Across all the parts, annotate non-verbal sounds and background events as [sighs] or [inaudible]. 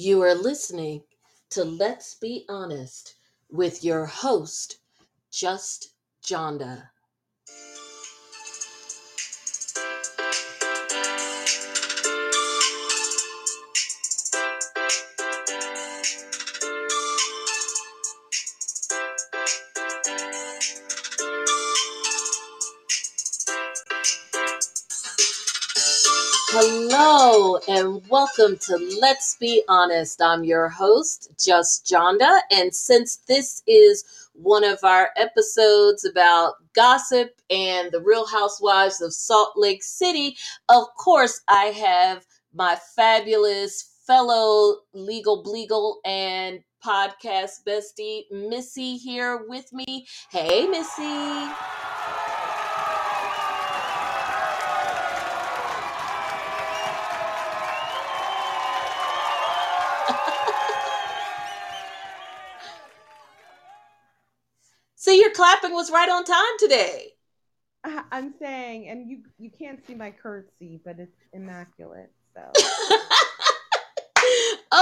You are listening to Let's Be Honest with your host, Just Jonda. Hello and welcome to Let's Be Honest. I'm your host, Just Jonda, and since this is one of our episodes about gossip and the Real Housewives of Salt Lake City, of course, I have my fabulous fellow legal bleagle and podcast bestie, Missy, here with me. Hey, Missy. Clapping was right on time today. I- I'm saying, and you you can't see my curtsy, but it's immaculate. So [laughs]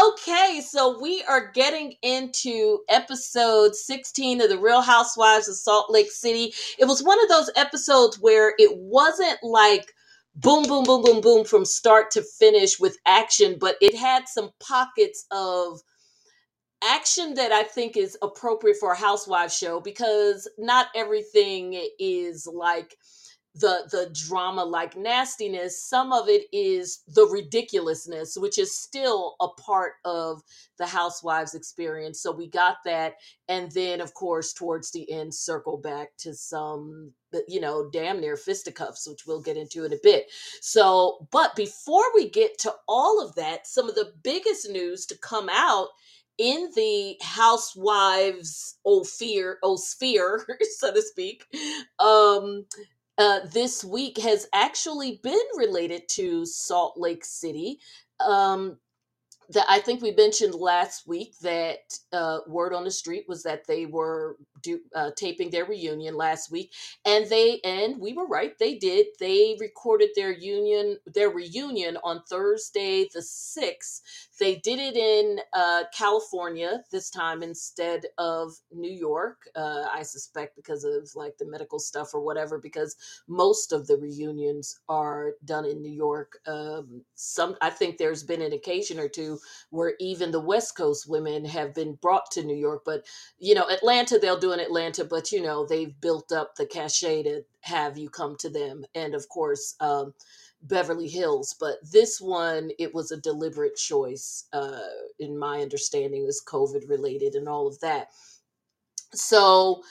okay, so we are getting into episode 16 of The Real Housewives of Salt Lake City. It was one of those episodes where it wasn't like boom, boom, boom, boom, boom from start to finish with action, but it had some pockets of action that I think is appropriate for a housewife show because not everything is like the the drama like nastiness. Some of it is the ridiculousness which is still a part of the housewives experience. So we got that. And then of course towards the end circle back to some you know damn near fisticuffs which we'll get into in a bit. So but before we get to all of that some of the biggest news to come out in the housewives fear oh sphere [laughs] so to speak um uh, this week has actually been related to salt lake city. Um that I think we mentioned last week that uh, word on the street was that they were do, uh, taping their reunion last week, and they and we were right. They did. They recorded their union their reunion on Thursday the sixth. They did it in uh, California this time instead of New York. Uh, I suspect because of like the medical stuff or whatever. Because most of the reunions are done in New York. Um, some I think there's been an occasion or two where even the West Coast women have been brought to New York. But, you know, Atlanta, they'll do in Atlanta, but, you know, they've built up the cachet to have you come to them. And of course, um, Beverly Hills. But this one, it was a deliberate choice, uh, in my understanding, is COVID related and all of that. So,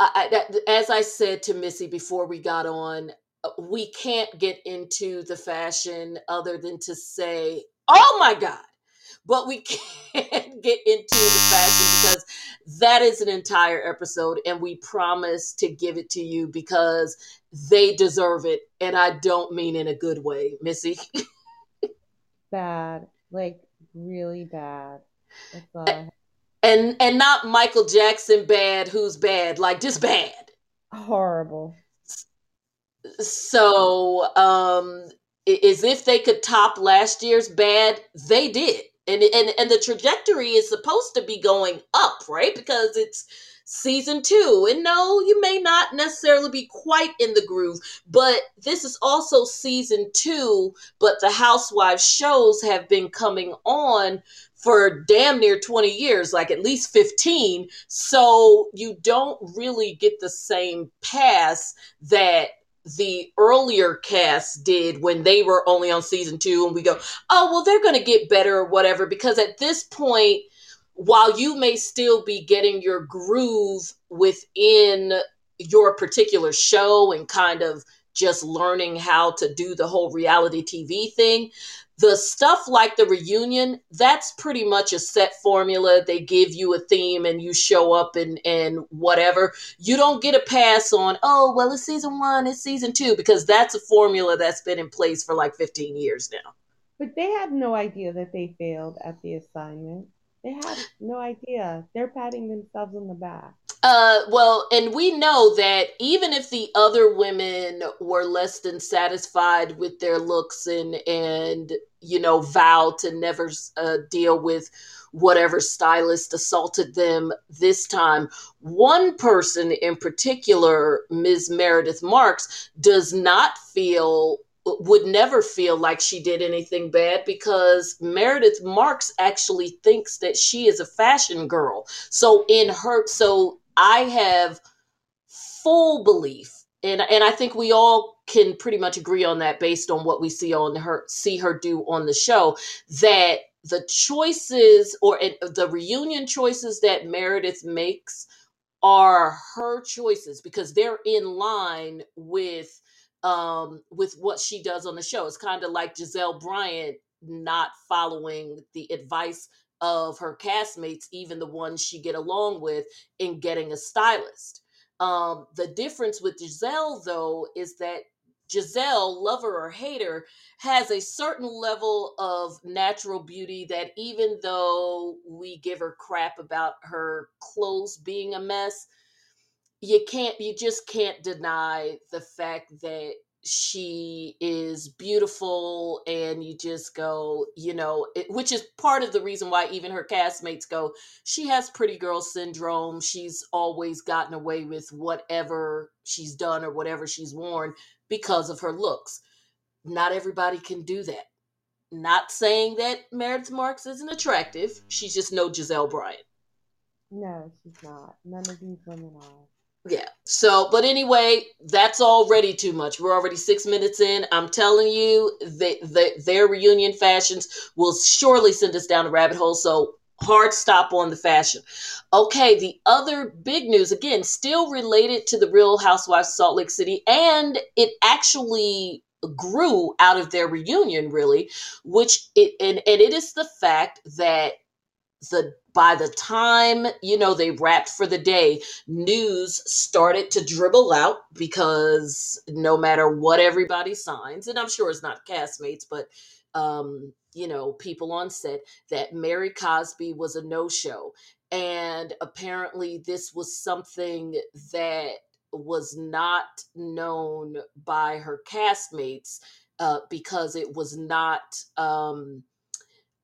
I, as I said to Missy before we got on, uh, we can't get into the fashion other than to say Oh my God. But we [laughs] can't get into the fashion because that is an entire episode, and we promise to give it to you because they deserve it. And I don't mean in a good way, Missy. [laughs] bad, like really bad. And and not Michael Jackson bad, who's bad, like just bad. Horrible. So um as if they could top last year's bad, they did. And, and and the trajectory is supposed to be going up, right? Because it's season two. And no, you may not necessarily be quite in the groove, but this is also season two. But the Housewives shows have been coming on for damn near 20 years, like at least 15. So you don't really get the same pass that the earlier cast did when they were only on season two and we go oh well they're going to get better or whatever because at this point while you may still be getting your groove within your particular show and kind of just learning how to do the whole reality TV thing the stuff like the reunion, that's pretty much a set formula. They give you a theme and you show up and and whatever. You don't get a pass on, oh, well, it's season one, it's season two, because that's a formula that's been in place for like 15 years now. But they had no idea that they failed at the assignment. They have no idea. They're patting themselves on the back. Uh, well, and we know that even if the other women were less than satisfied with their looks and and you know vow to never uh, deal with whatever stylist assaulted them this time, one person in particular, Ms. Meredith Marks, does not feel would never feel like she did anything bad because Meredith Marks actually thinks that she is a fashion girl. So in her so I have full belief and and I think we all can pretty much agree on that based on what we see on her see her do on the show that the choices or the reunion choices that Meredith makes are her choices because they're in line with um with what she does on the show. It's kind of like Gizelle Bryant not following the advice of her castmates, even the ones she get along with, in getting a stylist. Um, the difference with Gizelle, though, is that Gizelle, lover or hater, has a certain level of natural beauty that even though we give her crap about her clothes being a mess, you can't, you just can't deny the fact that she is beautiful and you just go you know it, which is part of the reason why even her castmates go she has pretty girl syndrome. She's always gotten away with whatever she's done or whatever she's worn because of her looks. Not everybody can do that. Not saying that meredith marks isn't attractive. She's just no Gizelle Bryant. No she's not. None of these women are yeah. So, but anyway, that's already too much. We're already six minutes in. I'm telling you, they, their reunion fashions will surely send us down a rabbit hole. So, hard stop on the fashion. Okay, the other big news, again, still related to the Real Housewives of Salt Lake City, and it actually grew out of their reunion, really, which it and, and it is the fact that the by the time you know they wrapped for the day news started to dribble out because no matter what everybody signs and i'm sure it's not castmates but um you know people on set that mary cosby was a no-show. And apparently this was something that was not known by her castmates uh, because it was not um,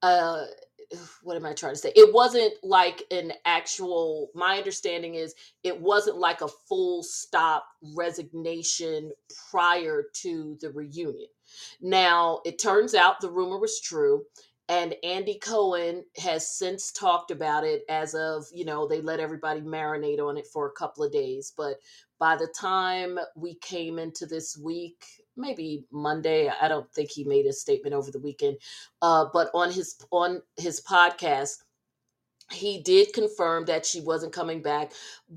uh, [sighs] what am I trying to say? It wasn't like an actual, my understanding is it wasn't like a full stop resignation prior to the reunion. Now, it turns out the rumor was true. And Andy Cohen has since talked about it as of, you know, they let everybody marinate on it for a couple of days. But by the time we came into this week, maybe Monday. I don't think he made a statement over the weekend, uh, but on his on his podcast, he did confirm that she wasn't coming back.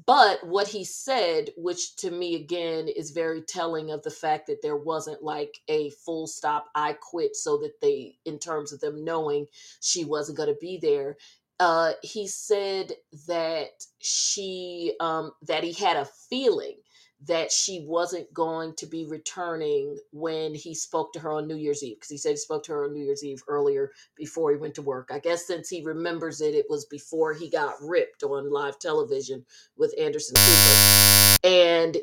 But what he said, which to me again is very telling of the fact that there wasn't like a full stop, I quit, so that they, in terms of them knowing she wasn't going to be there. Uh, he said that she um, that he had a feeling that she wasn't going to be returning when he spoke to her on New Year's Eve because he said he spoke to her on New Year's Eve earlier before he went to work. I guess since he remembers it, it was before he got ripped on live television with Anderson Cooper. And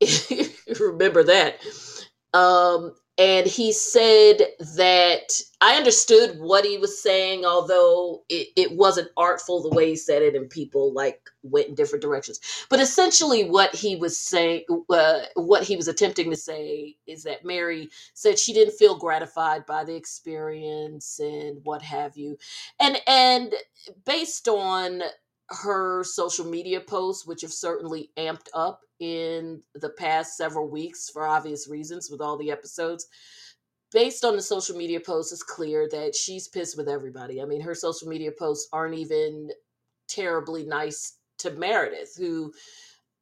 [laughs] remember that. Um, and he said that I understood what he was saying, although it, it wasn't artful the way he said it, and people like went in different directions. But essentially, what he was saying, uh, what he was attempting to say, is that Mary said she didn't feel gratified by the experience and what have you, and and based on her social media posts, which have certainly amped up in the past several weeks for obvious reasons with all the episodes. Based on the social media posts, it's clear that she's pissed with everybody. I mean, her social media posts aren't even terribly nice to Meredith, who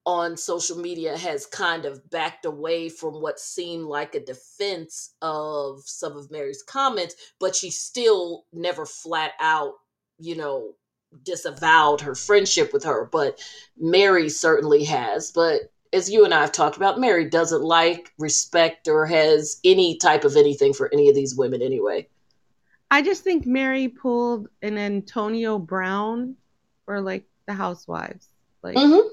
on social media has kind of backed away from what seemed like a defense of some of Mary's comments, but she still never flat out, you know, disavowed her friendship with her, but Mary certainly has. But as you and I have talked about, Mary doesn't like, respect, or has any type of anything for any of these women anyway. I just think Mary pulled an Antonio Brown or like the housewives. Like hmm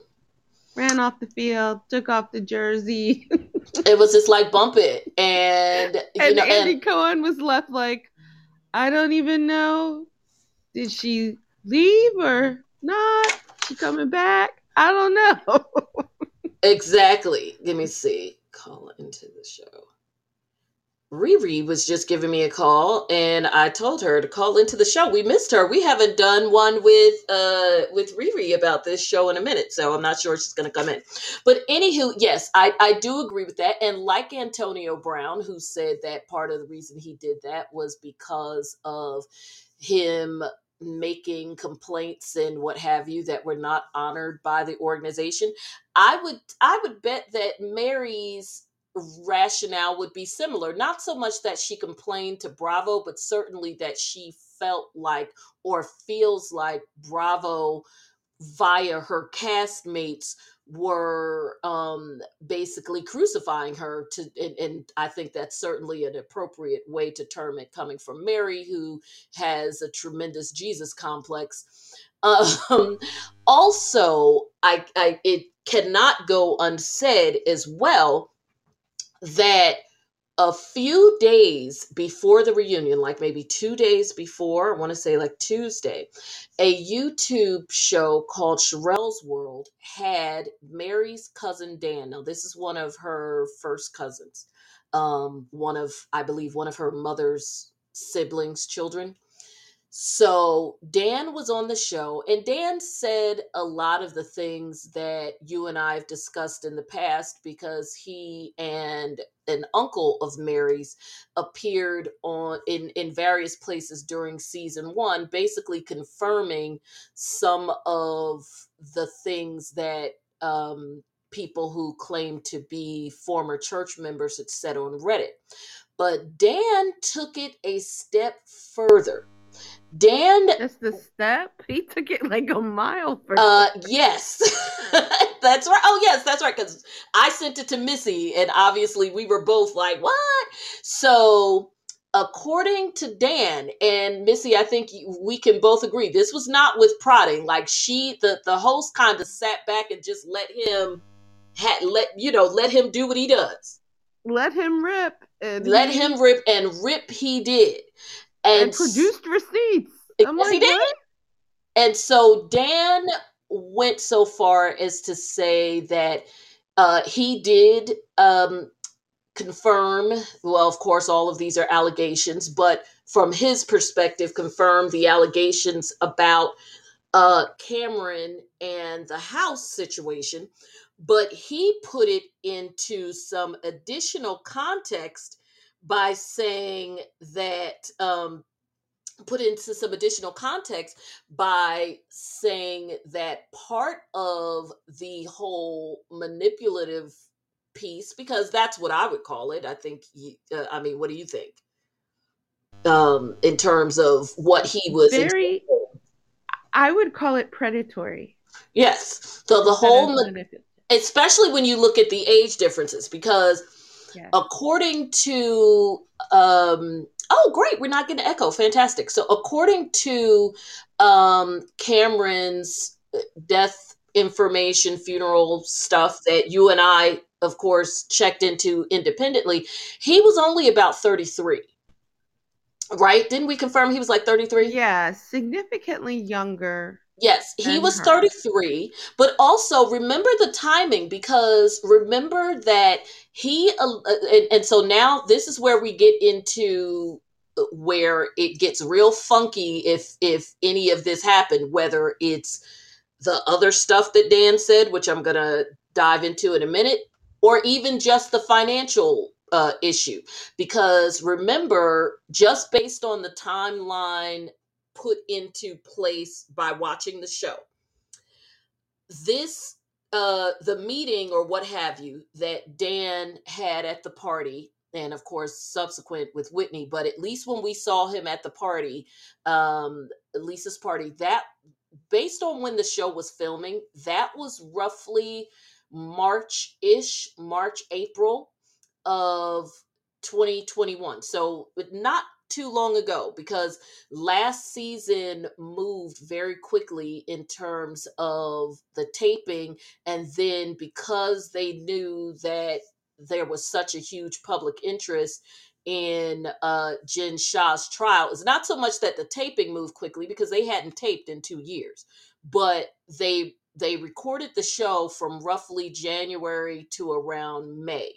ran off the field, took off the jersey. [laughs] It was just like bump it, and you and know, Andy and Cohen was left like, I don't even know. Did she leave or not? She coming back? I don't know. [laughs] exactly. Let me see. Call into the show. Riri was just giving me a call, and I told her to call into the show. We missed her. We haven't done one with uh with Riri about this show in a minute, so I'm not sure she's gonna come in. But anywho, yes, I I do agree with that. And like Antonio Brown, who said that part of the reason he did that was because of him making complaints and what have you that were not honored by the organization. I would I would bet that Mary's rationale would be similar. Not so much that she complained to Bravo, but certainly that she felt like or feels like Bravo via her castmates were um basically crucifying her to and, and i think that's certainly an appropriate way to term it coming from mary who has a tremendous jesus complex. Um [laughs] also i i it cannot go unsaid as well that a few days before the reunion, like maybe two days before, I want to say like Tuesday, a YouTube show called Sherelle's World had Mary's cousin Dan. Now, this is one of her first cousins, um, one of, I believe, one of her mother's siblings' children. So Dan was on the show, and Dan said a lot of the things that you and I have discussed in the past because he and an uncle of Mary's appeared on in in various places during season one, basically confirming some of the things that um, people who claim to be former church members had said on Reddit. But Dan took it a step further. Dan Just the step. He took it like a mile for uh yes. [laughs] that's right. Oh yes, that's right cuz I sent it to Missy and obviously we were both like, "What?" So, according to Dan and Missy, I think we can both agree this was not with prodding. Like she the the host kind of sat back and just let him had let you know, let him do what he does. let him rip and Let he him rip and rip he did. And And produced receipts. I'm yes, he did. what? And so Dan went so far as to say that uh, he did um, confirm, well, of course, all of these are allegations, but from his perspective, confirm the allegations about uh, Cameron and the house situation. But he put it into some additional context by saying that um, put into some additional context by saying that part of the whole manipulative piece because that's what I would call it. I think you, uh, I mean what do you think? Um in terms of what he was Very I would call it predatory. Yes. So the whole of ma- manipulative. especially when you look at the age differences because According to um oh great we're not getting echo fantastic. So according to um cameron's uh, death information funeral stuff that you and i of course checked into independently he was only about 33 right? Didn't we confirm he was like 33 Yeah, significantly younger. Yes, he was her. 33, but also remember the timing because remember that he uh, uh, and, and so now this is where we get into uh, where it gets real funky if if any of this happened whether it's the other stuff that Dan said which I'm going to dive into in a minute or even just the financial uh, issue because remember just based on the timeline put into place by watching the show. This uh the meeting or what have you that Dan had at the party and of course subsequent with Whitney, but at least when we saw him at the party, um Lisa's party, that based on when the show was filming, that was roughly March-ish, March, April of 2021. So not too long ago because last season moved very quickly in terms of the taping and then because they knew that there was such a huge public interest in uh Jen Shah's trial it's not so much that the taping moved quickly because they hadn't taped in 2 years but they they recorded the show from roughly January to around May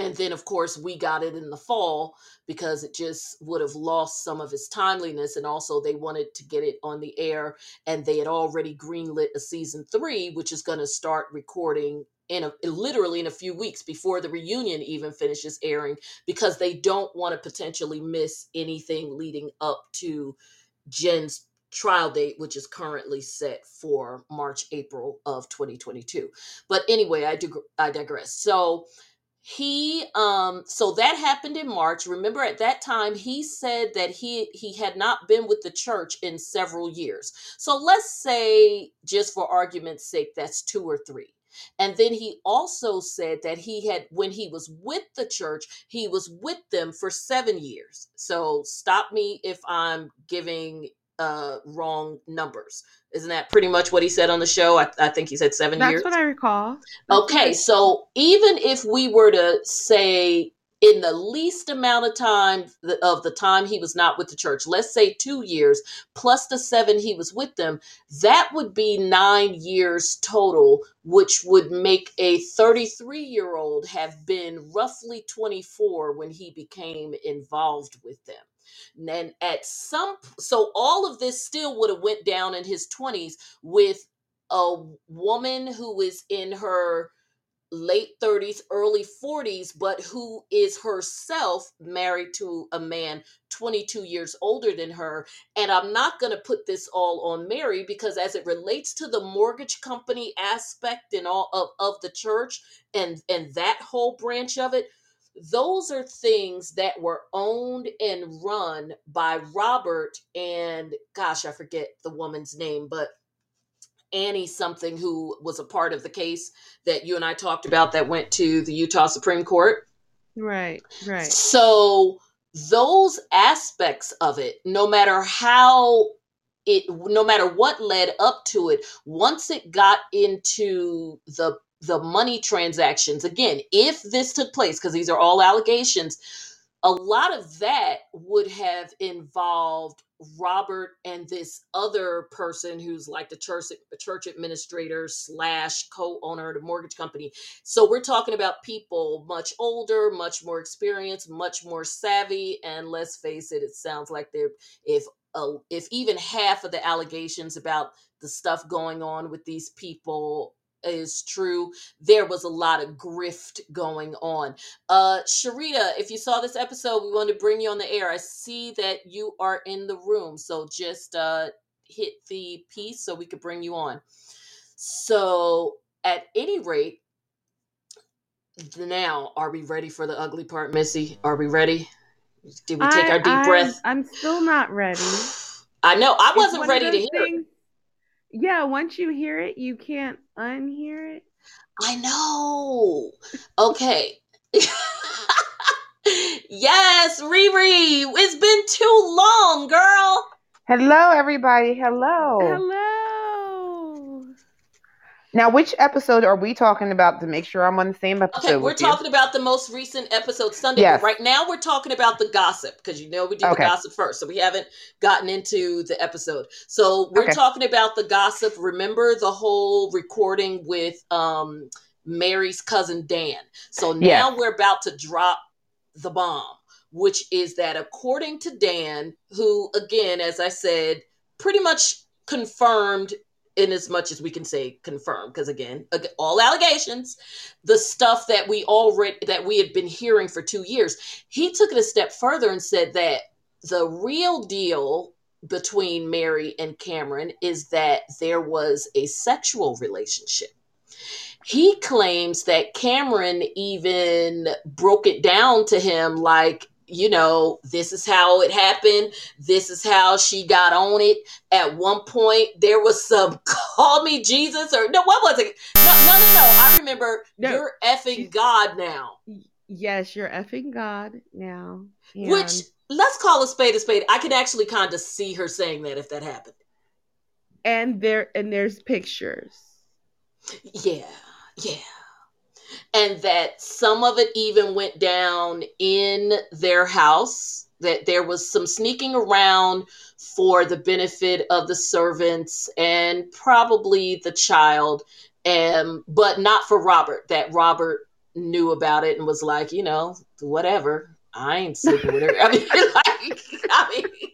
and then of course we got it in the fall because it just would have lost some of its timeliness and also they wanted to get it on the air and they had already greenlit a season three which is going to start recording in a literally in a few weeks before the reunion even finishes airing because they don't want to potentially miss anything leading up to jen's trial date which is currently set for march april of 2022 but anyway i do i digress. So he um so that happened in march. Remember at that time he said that he he had not been with the church in several years. So let's say just for argument's sake that's two or three. And then he also said that he had when he was with the church he was with them for seven years. So stop me if i'm giving uh wrong numbers isn't that pretty much what he said on the show i, I think he said seven That's years That's what I recall. That's Okay, I- so even if we were to say in the least amount of time of the time he was not with the church, let's say two years plus the seven he was with them, that would be nine years total, which would make a 33 year old have been roughly 24 when he became involved with them. And at some, so all of this still would have went down in his 20s with a woman who is in her late 30s, early 40s, but who is herself married to a man 22 years older than her. And I'm not going to put this all on Mary because, as it relates to the mortgage company aspect and all of, of the church and, and that whole branch of it, those are things that were owned and run by Robert and gosh, I forget the woman's name, but Annie something who was a part of the case that you and I talked about that went to the Utah Supreme Court. Right, right. So those aspects of it, no matter how it no matter what led up to it, once it got into the the money transactions, again, if this took place, because these are all allegations, a lot of that would have involved Robert and this other person who's like the church church administrator slash co-owner of the mortgage company. So we're talking about people much older, much more experienced, much more savvy, and let's face it, it sounds like they're if uh, if even half of the allegations about the stuff going on with these people is true, there was a lot of grift going on. Uh, Sharita, if you saw this episode, we want to bring you on the air. I see that you are in the room, so just uh, hit the piece so we could bring you on. So, at any rate, now are we ready for the ugly part, Missy? Are we ready? Did we take I, our deep I'm- breath? I'm still not ready. [sighs] I know I It's wasn't ready to hear. things- Yeah, once you hear it, you can't unhear it. I know. Okay. [laughs] yes, Riri. It's been too long, girl. Hello, everybody. Hello. Hello. Now, which episode are we talking about to make sure I'm on the same episode Okay, we're with you? talking about the most recent episode Sunday. Yes. Right now, we're talking about the gossip because you know we did Okay. the gossip first, so we haven't gotten into the episode. So we're Okay. talking about the gossip. Remember the whole recording with um, Mary's cousin Dan. So now Yes. we're about to drop the bomb, which is that according to Dan, who again, as I said, pretty much confirmed in as much as we can say confirmed because again all allegations the stuff that we already that we had been hearing for two years he took it a step further and said that the real deal between mary and cameron is that there was a sexual relationship. He claims that cameron even broke it down to him like you know this is how it happened this is how she got on it at one point there was some [laughs] call me jesus or no what was it no no no no i remember No, you're effing god now Yes, you're effing God now. Which let's call a spade a spade. I can actually kind of see her saying that if that happened. and there and there's pictures. Yeah, yeah. And that some of it even went down in their house, that there was some sneaking around for the benefit of the servants and probably the child, and but not for Robert, that Robert knew about it and was like, you know, whatever. I ain't sleeping with her. [laughs] I mean, like, I mean,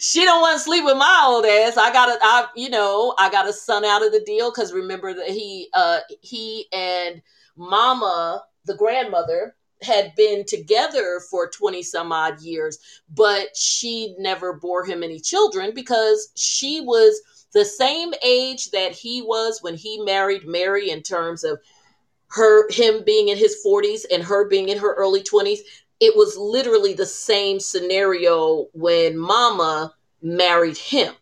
she don't want to sleep with my old ass. I got I, you know, I got a son out of the deal because remember that he, uh, he and Mama, the grandmother, had been together for 20 some odd years, but she never bore him any children because she was the same age that he was when he married Mary in terms of her him being in his 40s and her being in her early 20s it was literally the same scenario when mama married him.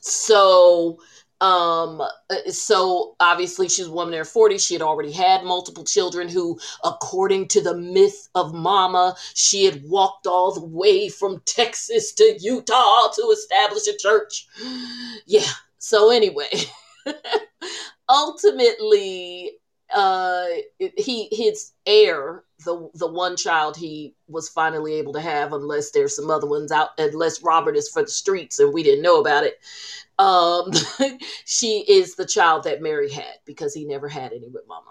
So um uh, so obviously she's a woman in her 40s she had already had multiple children who according to the myth of mama she had walked all the way from texas to utah to establish a church. [gasps] Yeah so anyway. [laughs] Ultimately uh he his heir the the one child he was finally able to have unless there's some other ones out unless robert is for the streets and we didn't know about it. Um [laughs] she is the child that mary had because he never had any with mama.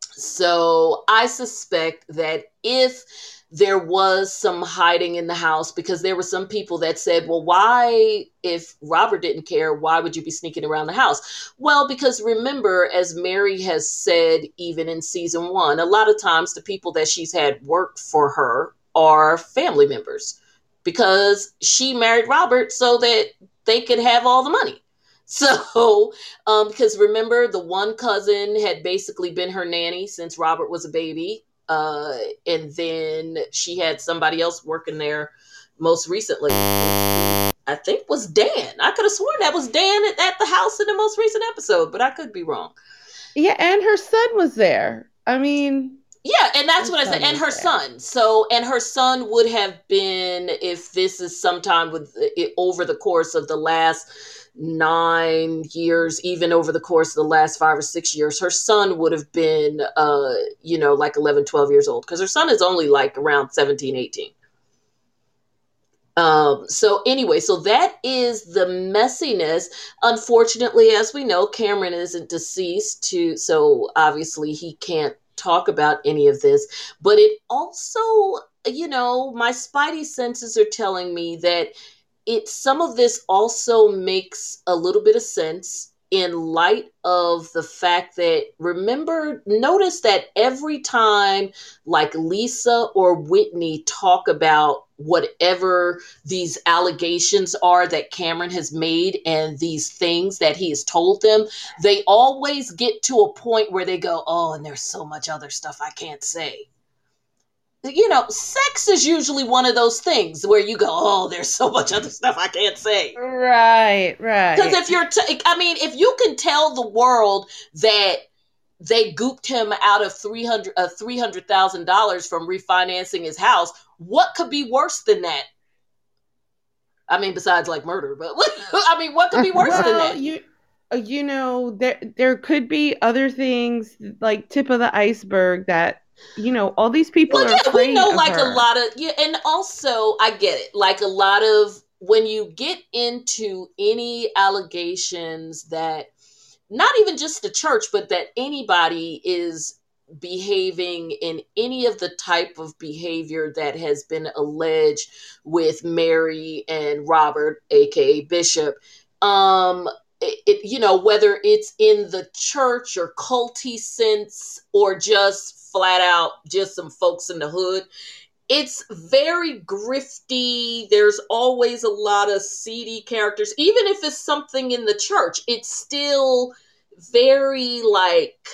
So i suspect that if there was some hiding in the house because there were some people that said, well, why, if Robert didn't care, why would you be sneaking around the house? Well, because remember, as Mary has said, even in season one, a lot of times the people that she's had work for her are family members because she married Robert so that they could have all the money. [laughs] So, um, because remember, the one cousin had basically been her nanny since Robert was a baby uh, and then she had somebody else working there most recently. I think was Dan. I could have sworn that was Dan at, at the house in the most recent episode, but I could be wrong. Yeah, and her son was there. I mean, Yeah, and that's what I said. And her there. son. So, and her son would have been if this is sometime with it, over the course of the last nine years, even over the course of the last five or six years, her son would have been, uh, you know, like 11, 12 years old because her son is only like around 17, 18. Um, so anyway, so that is the messiness. Unfortunately, as we know, Cameron isn't deceased to, so obviously he can't talk about any of this. But it also, you know, my spidey senses are telling me that it some of this also makes a little bit of sense in light of the fact that remember notice that every time like Lisa or Whitney talk about whatever these allegations are that Cameron has made and these things that he has told them, they always get to a point where they go, Oh, and there's so much other stuff I can't say. You know, sex is usually one of those things where you go, Oh, there's so much other stuff I can't say. right, right. Because if you're, t- I mean, if you can tell the world that they gooped him out of three hundred uh, three hundred thousand dollars from refinancing his house, what could be worse than that? I mean, besides like murder, but what, [laughs] I mean, what could be worse than that? you uh, you know there there could be other things like tip of the iceberg that you know all these people Well, are yeah, we know like her. a lot of yeah, and also I get it. Like a lot of when you get into any allegations that not even just the church, but that anybody is behaving in any of the type of behavior that has been alleged with Mary and Robert, aka Bishop. Um, it, it, you know whether it's in the church or culty sense or just flat out just some folks in the hood it's very grifty. There's always a lot of seedy characters even if it's something in the church it's still very like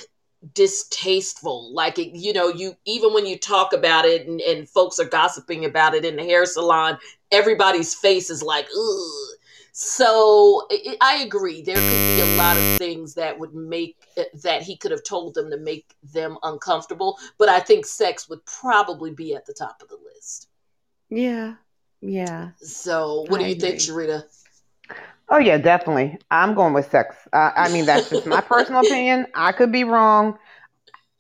distasteful. Like it, you know you even when you talk about it and, and folks are gossiping about it in the hair salon everybody's face is like ugh So I I agree. There could be a lot of things that would make uh, that he could have told them to make them uncomfortable, but I think sex would probably be at the top of the list. Yeah. Yeah. So, what do I you think. Sharita? Oh yeah, definitely. I'm going with sex. Uh, I mean, that's just my personal [laughs] opinion. I could be wrong.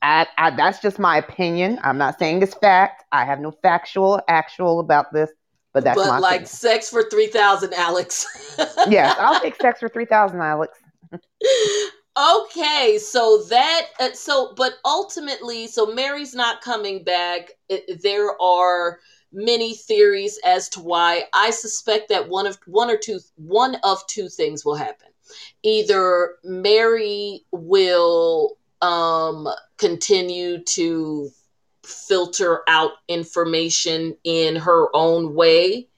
I, I, that's just my opinion. I'm not saying it's fact. I have no factual, actual about this, but that's but like opinion. sex for 3000 Alex. [laughs] Yes, I'll take sex for three thousand, Alex. okay, so that uh, so but ultimately so Mary's not coming back. It, there are many theories as to why. I suspect that one of one or two one of two things will happen. Either Mary will um continue to filter out information in her own way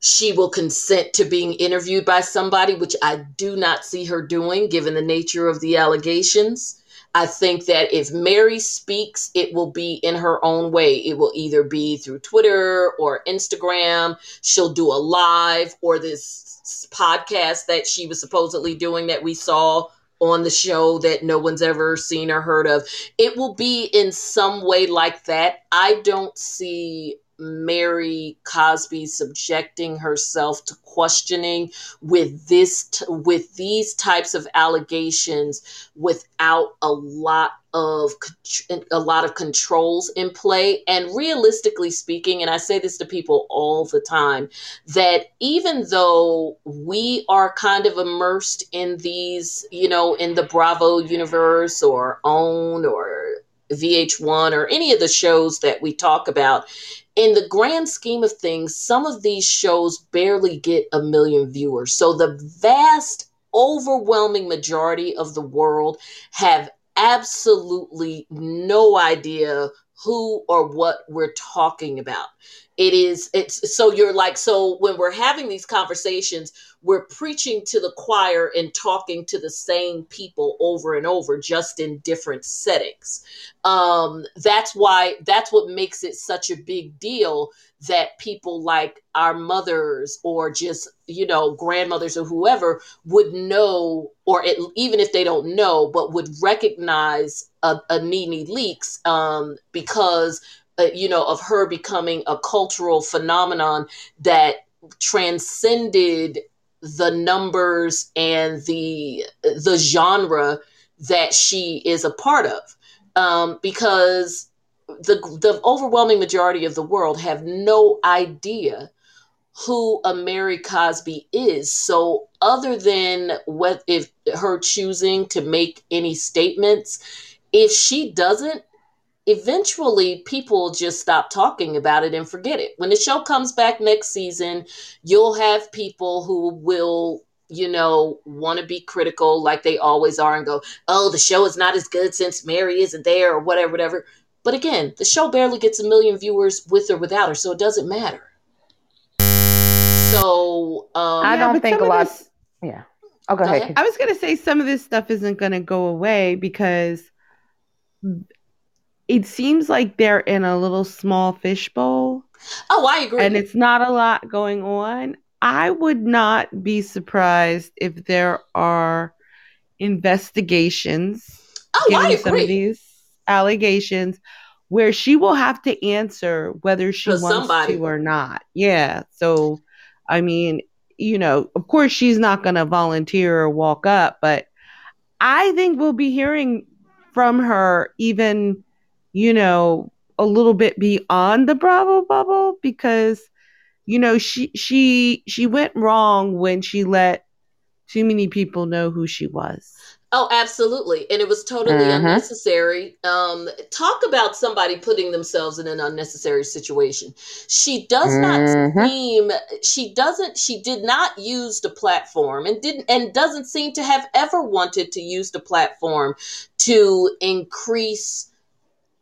she will consent to being interviewed by somebody, which I do not see her doing given the nature of the allegations. I think that if Mary speaks, it will be in her own way. It will either be through Twitter or Instagram. She'll do a live or this podcast that she was supposedly doing that we saw on the show that no one's ever seen or heard of. It will be in some way like that. I don't see Mary Cosby subjecting herself to questioning with this t- with these types of allegations without a lot of a lot of controls in play and realistically speaking and I say this to people all the time that even though we are kind of immersed in these you know in the Bravo universe or OWN or VH1 or any of the shows that we talk about in the grand scheme of things, some of these shows barely get a million viewers. So the vast, overwhelming majority of the world have absolutely no idea who or what we're talking about. It is, it's so you're like, so when we're having these conversations, we're preaching to the choir and talking to the same people over and over, just in different settings um that's why that's what makes it such a big deal that people like our mothers or just you know grandmothers or whoever would know or it, even if they don't know but would recognize a, a Nene Leakes um because uh, you know of her becoming a cultural phenomenon that transcended the numbers and the the genre that she is a part of. Um, because the the overwhelming majority of the world have no idea who a Mary Cosby is. So, other than what if her choosing to make any statements, if she doesn't, eventually people just stop talking about it and forget it. When the show comes back next season, you'll have people who will you know, want to be critical like they always are and go, oh, the show is not as good since Mary isn't there or whatever, whatever. But again, the show barely gets a million viewers with or without her, so it doesn't matter. So, um, I don't but think a lot. this- Yeah. Oh, go Go ahead. ahead. I was going to say some of this stuff isn't going to go away because it seems like they're in a little small fishbowl oh, I agree. and it's not a lot going on. I would not be surprised if there are investigations oh, I given some of agree. these allegations where she will have to answer whether she wants somebody. to or not. Yeah. So, I mean, you know, of course she's not going to volunteer or walk up, but I think we'll be hearing from her even, you know, a little bit beyond the Bravo bubble because you know she she she went wrong when she let too many people know who she was. Oh, absolutely. And it was totally Mhm. unnecessary. Um, talk about somebody putting themselves in an unnecessary situation. She does not Mhm. seem she doesn't she did not use the platform and didn't and doesn't seem to have ever wanted to use the platform to increase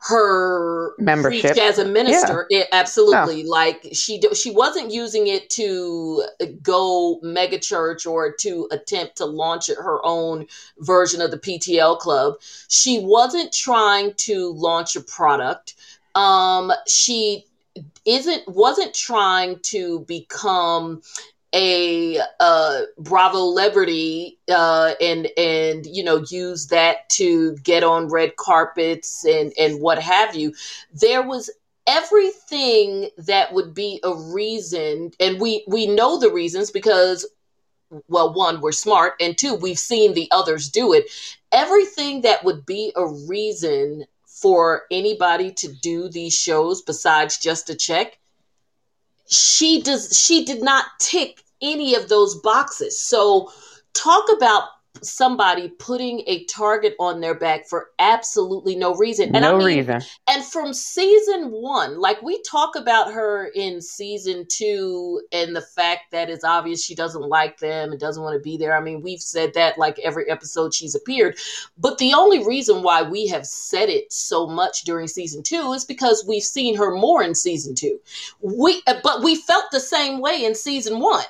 her Membership. as a minister It- absolutely like she she wasn't using it to go mega church or to attempt to launch her own version of the PTL club. She wasn't trying to launch a product. Um, she isn't wasn't trying to become a uh, Bravo celebrity uh, and and you know use that to get on red carpets and and what have you. There was everything that would be a reason, and we we know the reasons because well, one, we're smart, and two, we've seen the others do it. Everything that would be a reason for anybody to do these shows besides just a check she does she did not tick any of those boxes so talk about somebody putting a target on their back for absolutely no reason. And no I mean, reason. And from season one, like we talk about her in season two, and the fact that it's obvious she doesn't like them and doesn't want to be there. I mean, we've said that like every episode she's appeared. But the only reason why we have said it so much during season two is because we've seen her more in season two. We but we felt the same way in season one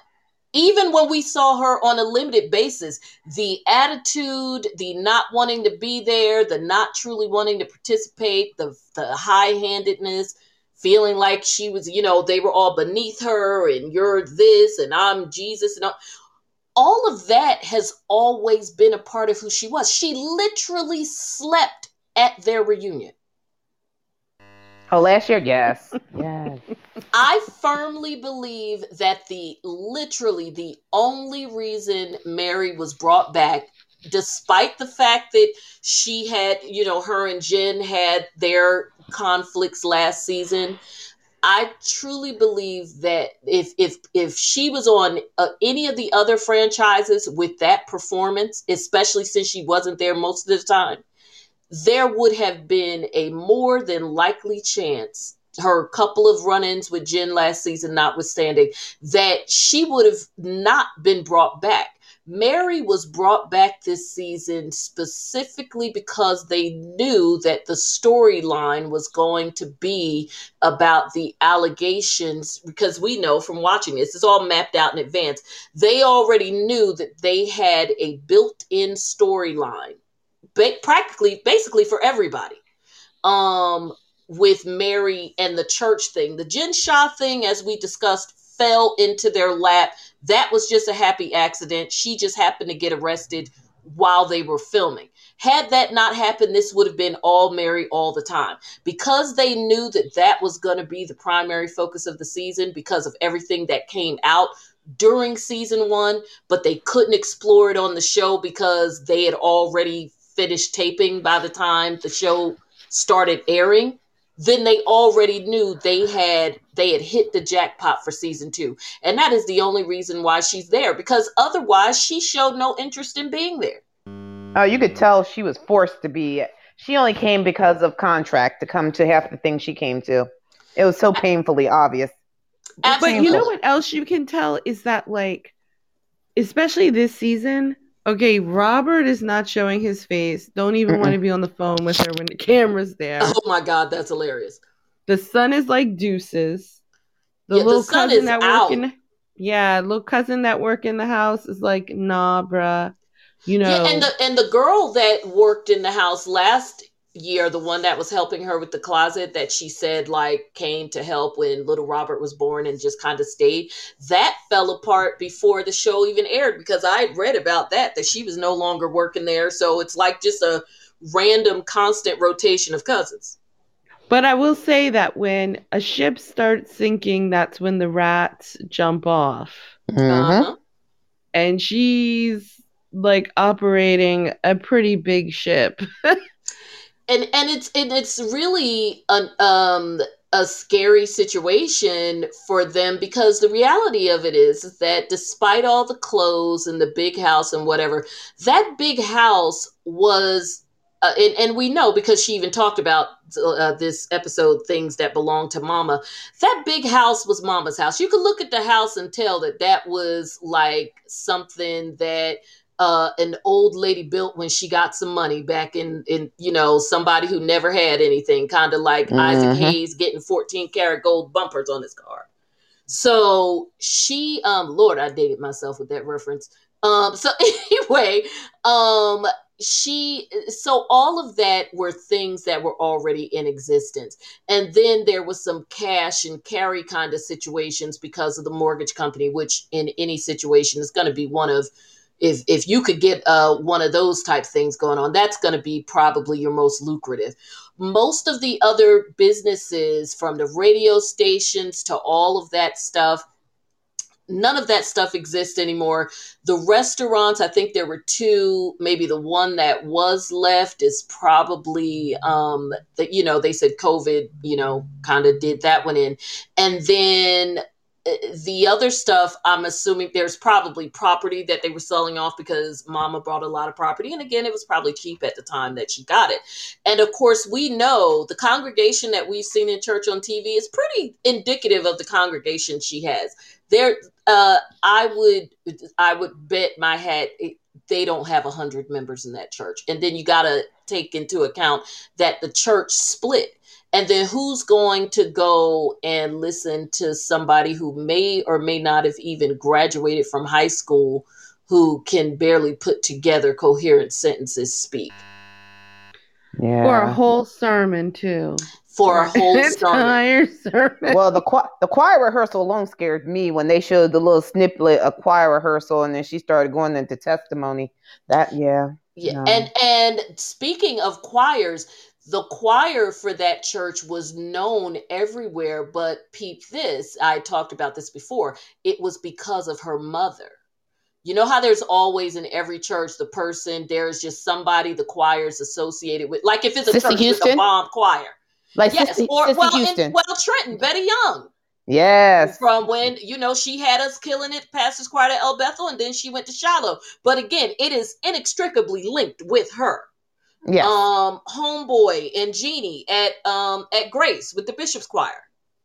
even when we saw her on a limited basis, the attitude, the not wanting to be there, the not truly wanting to participate, the the high-handedness, feeling like she was, you know, they were all beneath her and you're this and I'm Jesus and all, all of that has always been a part of who she was. She literally slept at their reunion. Oh, last year, yes. [laughs] yes. I firmly believe that the literally the only reason Mary was brought back, despite the fact that she had, you know, her and Jen had their conflicts last season. I truly believe that if if if she was on uh, any of the other franchises with that performance, especially since she wasn't there most of the time, there would have been a more than likely chance her couple of run-ins with Jen last season notwithstanding that she would have not been brought back. Mary was brought back this season specifically because they knew that the storyline was going to be about the allegations because we know from watching this it's all mapped out in advance. They already knew that they had a built-in storyline ba- practically basically for everybody. Um, with Mary and the church thing, the Jen Shah thing, as we discussed, fell into their lap. That was just a happy accident. She just happened to get arrested while they were filming. Had that not happened, this would have been all Mary all the time. Because they knew that that was going to be the primary focus of the season because of everything that came out during season one, but they couldn't explore it on the show because they had already finished taping by the time the show started airing then they already knew they had they had hit the jackpot for season 2 and that is the only reason why she's there because otherwise she showed no interest in being there. Oh you could tell she was forced to be. She only came because of contract to come to half the things she came to. It was so painfully obvious. Absolutely. but you know what else you can tell is that like especially this season Okay, Robert is not showing his face. Don't even Mm-mm. want to be on the phone with her when the camera's there. Oh my god, that's hilarious. The son is like deuces. The yeah, little the cousin that out. work in yeah, little cousin that work in the house is like, nah, bruh. You know, yeah, and the and the girl that worked in the house last year, the one that was helping her with the closet that she said like came to help when little Robert was born and just kind of stayed, that fell apart before the show even aired because I had read about that, that she was no longer working there. So it's like just a random constant rotation of cousins. But I will say that when a ship starts sinking, that's when the rats jump off. Mm-hmm. Uh-huh. And she's like operating a pretty big ship. [laughs] and and it's and it's really an um a scary situation for them because the reality of it is, that despite all the clothes and the big house and whatever, that big house was uh, and, and we know because she even talked about uh, this episode things that belong to mama that big house was mama's house. You could look at the house and tell that that was like something that uh, an old lady built when she got some money back in in you know somebody who never had anything, kind of like mm-hmm. Isaac Hayes getting 14 karat gold bumpers on his car. So she, um, Lord, I dated myself with that reference. Um, so [laughs] anyway, um, she so all of that were things that were already in existence and then there was some cash and carry kind of situations because of the mortgage company which in any situation is going to be one of if if you could get uh, one of those type things going on that's going to be probably your most lucrative most of the other businesses from the radio stations to all of that stuff none of that stuff exists anymore. The restaurants, I think there were two, maybe the one that was left is probably um that you know, they said COVID, you know, kind of did that one in. And then the other stuff, I'm assuming there's probably property that they were selling off because mama brought a lot of property. And again, it was probably cheap at the time that she got it. And of course, we know the congregation that we've seen in church on TV is pretty indicative of the congregation she has. There, uh, I would, I would bet my hat they don't have a hundred members in that church. And then you got to take into account that the church split and then who's going to go and listen to somebody who may or may not have even graduated from high school who can barely put together coherent sentences speak? Yeah. For a whole sermon, too. For a whole [laughs] entire sermon. Well, the choir, the choir rehearsal alone scared me when they showed the little snippet of choir rehearsal, and then she started going into testimony. That yeah, yeah. No. And and speaking of choirs, the choir for that church was known everywhere, but peep this, I talked about this before. It was because of her mother. You know how there's always in every church the person, there's just somebody the choir is associated with. Like if it's a Sister church Houston? with a bomb choir. Like yes, Sister, or Sister well. In, well, Trenton, Betty Young. Yes. From when, you know, she had us killing it, Pastor's Choir at El Bethel, and then she went to Shiloh. But again, it is inextricably linked with her. Yeah. Um, Homeboy and Jeannie at um at Grace with the Bishop's Choir.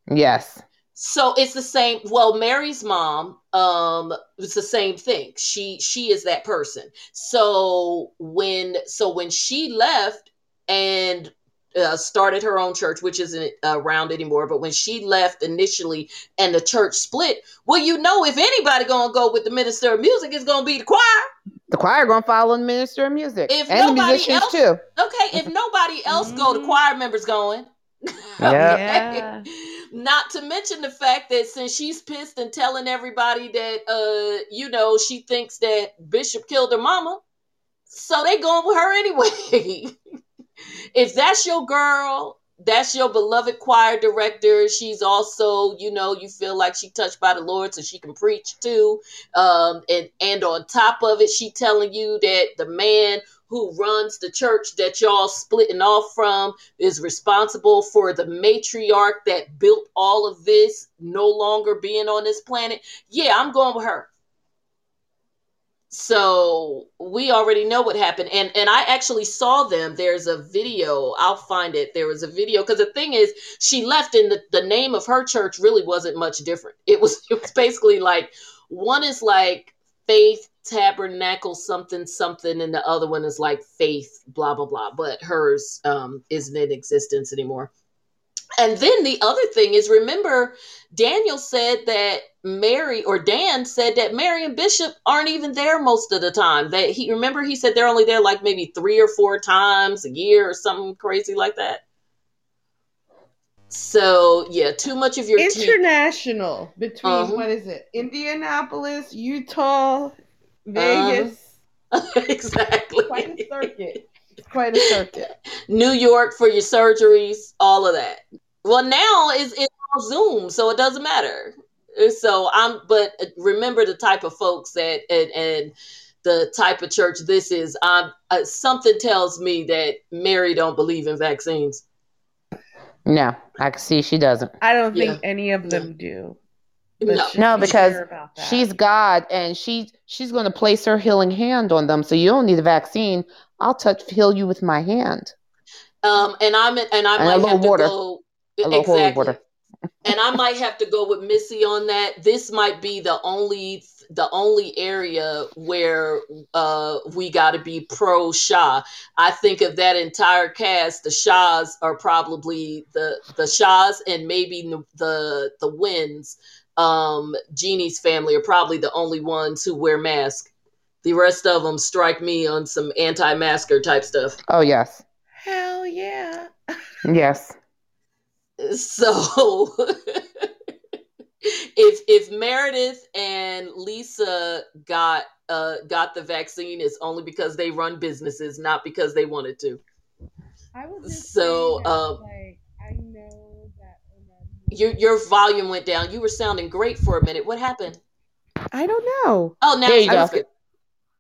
Yes. So it's the same. Well, Mary's mom, um, it's the same thing. She she is that person. So when so when she left and uh, started her own church, which isn't around anymore. But when she left initially and the church split, well, you know, if anybody gonna go with the minister of music, it's gonna be the choir. The choir gonna follow the minister of music if and the musicians else, too. Okay, if nobody else go, the mm-hmm. choir members going. [laughs] Yeah. Not to mention the fact that since she's pissed and telling everybody that uh, you know, she thinks that Bishop killed her mama, so they going with her anyway. [laughs] if that's your girl, that's your beloved choir director. She's also, you know, you feel like she touched by the Lord, so she can preach too. Um, and and on top of it, she telling you that the man who runs the church that y'all splitting off from is responsible for the matriarch that built all of this no longer being on this planet. Yeah, I'm going with her. So we already know what happened. And and I actually saw them. There's a video. I'll find it. There was a video because the thing is she left and the, the name of her church really wasn't much different. It was [laughs] it was basically like one is like faith tabernacle something something and the other one is like faith blah blah blah but hers um isn't in existence anymore and then the other thing is remember Daniel said that Mary or Dan said that Mary and Bishop aren't even there most of the time. That he remember he said they're only there like maybe three or four times a year or something crazy like that. So yeah, too much of your international te- between uh-huh. what is it? Indianapolis, Utah, Vegas. Uh-huh. [laughs] exactly. Quite a circuit. Quite a circuit. [laughs] New York for your surgeries, all of that. Well, now is it's on Zoom, so it doesn't matter. So I'm, but remember the type of folks that and, and the type of church this is. Um, uh, something tells me that Mary don't believe in vaccines. No, I can see she doesn't. I don't think yeah. any of them do. No, no, because she's God and she she's going to place her healing hand on them. So you don't need a vaccine. I'll touch heal you with my hand. Um, and I'm and I and might have to water. go exactly. [laughs] and I might have to go with Missy on that. This might be the only the only area where uh, we got to be pro Shah. I think of that entire cast, the Shahs are probably the the Shahs and maybe the the Nguyens. Um, Jennie's family are probably the only ones who wear masks. The rest of them strike me on some anti-masker type stuff. Oh yes, Hell yeah. [laughs] yes. So [laughs] if if Meredith and Lisa got uh got the vaccine, it's only because they run businesses, not because they wanted to. I was So, that, um, like I know that Your your volume went down. You were sounding great for a minute. What happened? I don't know. Oh, now There you it's go.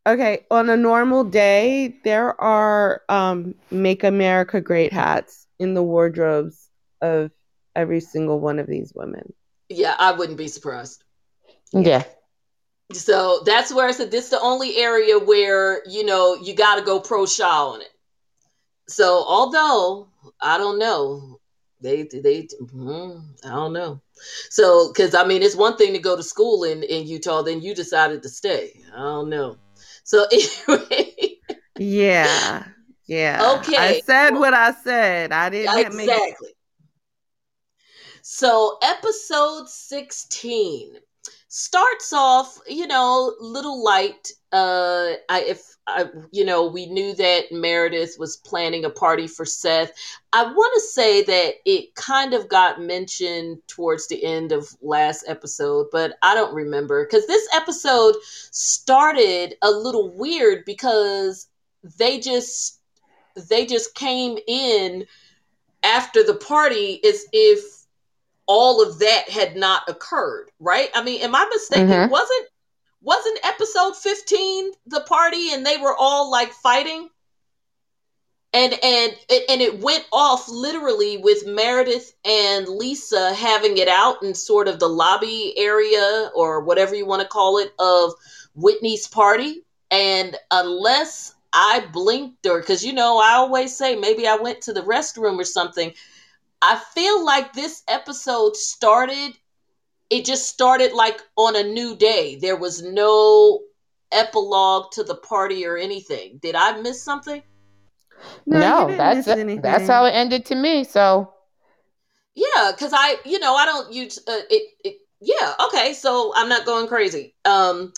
Good. Okay, on a normal day, there are um, Make America Great hats in the wardrobes of every single one of these women. Yeah, I wouldn't be surprised. Yeah. So that's where I said this is the only area where you know you got to go pro Shah on it. So although I don't know, they they mm, I don't know. So because I mean it's one thing to go to school in in Utah, then you decided to stay. I don't know. So [laughs] anyway, Yeah, yeah. Okay. I said what I said. I didn't have- make exactly. So episode 16 starts off, you know, little light. Uh I if I you know, we knew that Meredith was planning a party for Seth. I want to say that it kind of got mentioned towards the end of last episode, but I don't remember cuz this episode started a little weird because they just they just came in after the party as if all of that had not occurred, right? I mean, am I mistaken? Mhm. Wasn't wasn't episode 15 the party and they were all like fighting? And and and it went off literally with Meredith and Lisa having it out in sort of the lobby area or whatever you want to call it of Whitney's party. And unless I blinked or because you know, I always say maybe I went to the restroom or something. I feel like this episode started, it just started like on a new day. There was no epilogue to the party or anything. Did I miss something? No, No, that's miss that's how it ended to me. So Yeah, because I, you know, I don't use uh, it, it. Yeah, okay, so I'm not going crazy. Um,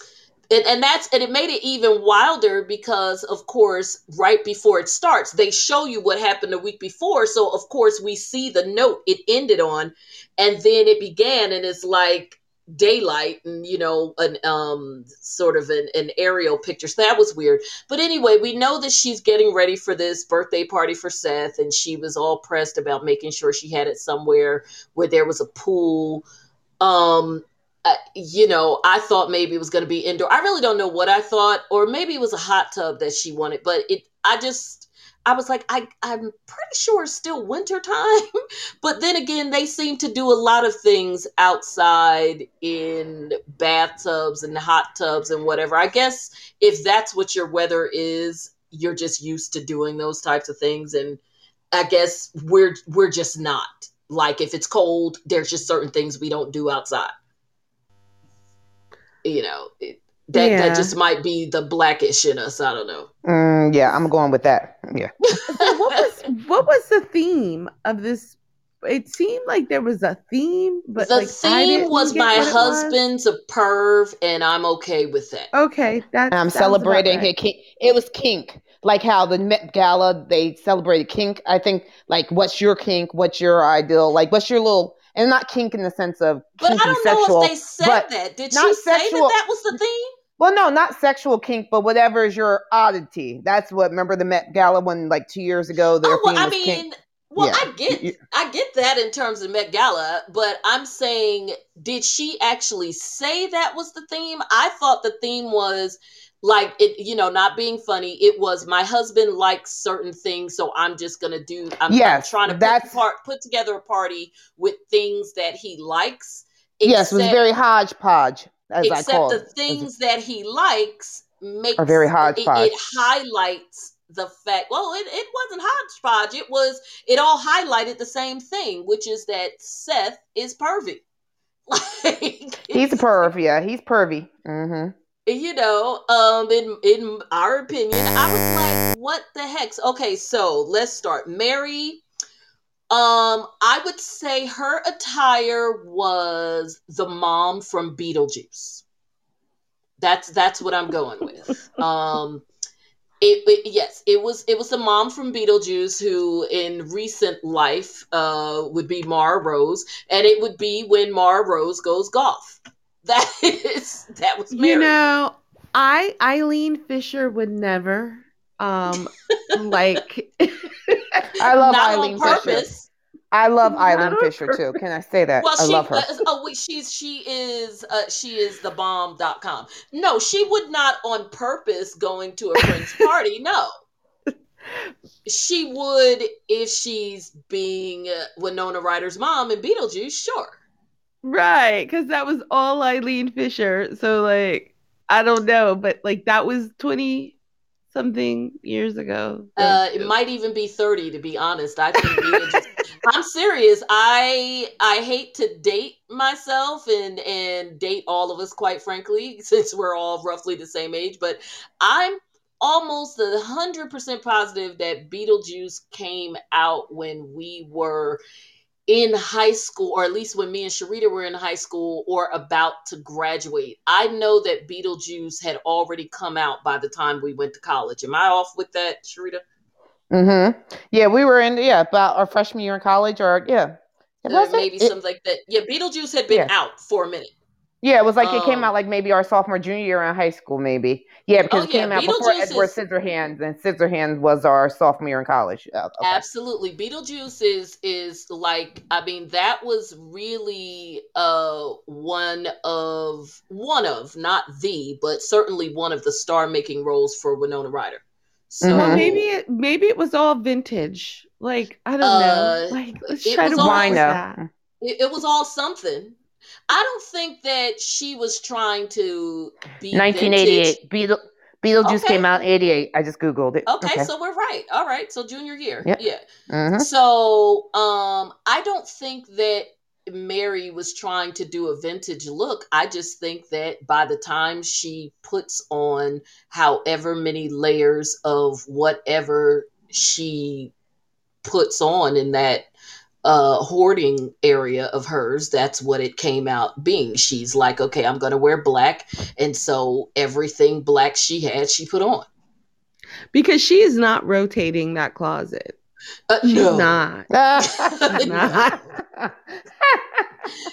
and, and that's and it made it even wilder because, of course, right before it starts, they show you what happened the week before. So of course we see the note it ended on, and then it began, and it's like daylight and you know an um sort of an, an aerial picture. So that was weird. But anyway we know that she's getting ready for this birthday party for seth and she was all pressed about making sure she had it somewhere where there was a pool. Um uh, you know i thought maybe it was going to be indoor. I really don't know what i thought or maybe it was a hot tub that she wanted but it i just i was like i i'm pretty sure it's still winter time. [laughs] But then again they seem to do a lot of things outside in bathtubs and hot tubs and whatever. I guess if that's what your weather is you're just used to doing those types of things and i guess we're we're just not. Like if it's cold there's just certain things we don't do outside you know it, that Yeah. that just might be the blackish in us i don't know mm, yeah, I'm going with that. Yeah. [laughs] So what was what was the theme of this? It seemed like there was a theme, but the like, theme was my what it was. husband's a perv and i'm okay with that Okay, that I'm celebrating right. it. Kink. It was kink, like how the Met Gala they celebrated kink. I think like what's your kink? What's your ideal? Like what's your little and not kink in the sense of But I don't sexual. know if they said that. Did she say that that was the theme? well, no, not sexual kink, but whatever is your oddity. That's what. Remember the Met Gala when like two years ago their Oh, well, theme I mean, kink. well, Yeah. I get, I get that in terms of Met Gala, but I'm saying, did she actually say that was the theme? I thought the theme was like it, you know, not being funny. It was my husband likes certain things, so I'm just gonna do. I'm, I'm trying to put, part, put together a party with things that he likes. Yes, it was very hodgepodge, as I except call the it. things that he likes makes Are very it- hodgepodge. It, highlights the fact. Well, it, it wasn't hodgepodge. It was. It all highlighted the same thing, which is that Seth is pervy. [laughs] Like He's a perv. Yeah, he's pervy. hmm you know um in in our opinion i was like what the heck okay so let's start mary um i would say her attire was the mom from beetlejuice That's that's what I'm going with. [laughs] Um, it, it- yes, it was it was the mom from Beetlejuice who, in recent life, uh, would be Moira Rose, and it would be when Moira Rose goes golf. [laughs] That is that was Mary. You know, I Eileen Fisher would never um [laughs] like I love not Eileen on Fisher. purpose. I love Not Eileen on Fisher too. Can I say that? Well, I she love her. uh, oh she's she is uh, she is the bomb.com. No, she would not on purpose going to a friend's [laughs] party. No. She would if she's being uh, Winona Ryder's mom in Beetlejuice, sure. Right, cuz that was all Eileen Fisher. So like I don't know, but like that was 20 something years ago. So- Uh, it might even be 30 to be honest. I think Beetlejuice [laughs] I'm serious. I I hate to date myself and and date all of us quite frankly [laughs] since we're all roughly the same age, but I'm almost a hundred percent positive that Beetlejuice came out when we were in high school, or at least when me and Sharita were in high school or about to graduate. I know that Beetlejuice had already come out by the time we went to college. Am I off with that, Sharita? Mm-hmm. Yeah, we were in yeah about our freshman year in college, or yeah, It Uh, maybe it- something like that. Yeah, Beetlejuice had been Yeah. out for a minute. Yeah. It was like it came Um, out like maybe our sophomore junior year in high school, maybe. Yeah, because Oh, it came yeah, out before Beetlejuice Edward is- Scissorhands, and Scissorhands was our sophomore year in college. Uh, okay. Absolutely. Beetlejuice is is like I mean that was really uh one of one of not the but certainly one of the star making roles for Winona Ryder. So Mhm. Well, maybe it maybe it was all vintage. Like I don't Uh, know. Like let's try to all- watch Why that. it, it was all something. I don't think that she was trying to be 1988. Beetle, Beetlejuice Okay. came out in 88. I just googled it. vintage. Okay, so we're right. All right, so junior year. Yep. Yeah. Mhm. So, um, I don't think that Mary was trying to do a vintage look. I just think that by the time she puts on however many layers of whatever she puts on in that uh hoarding area of hers. That's what it came out being. She's like okay i'm gonna wear black. And so everything black she had she put on. Because she is not rotating that closet. uh, She's no. not. [laughs] [laughs] She's not.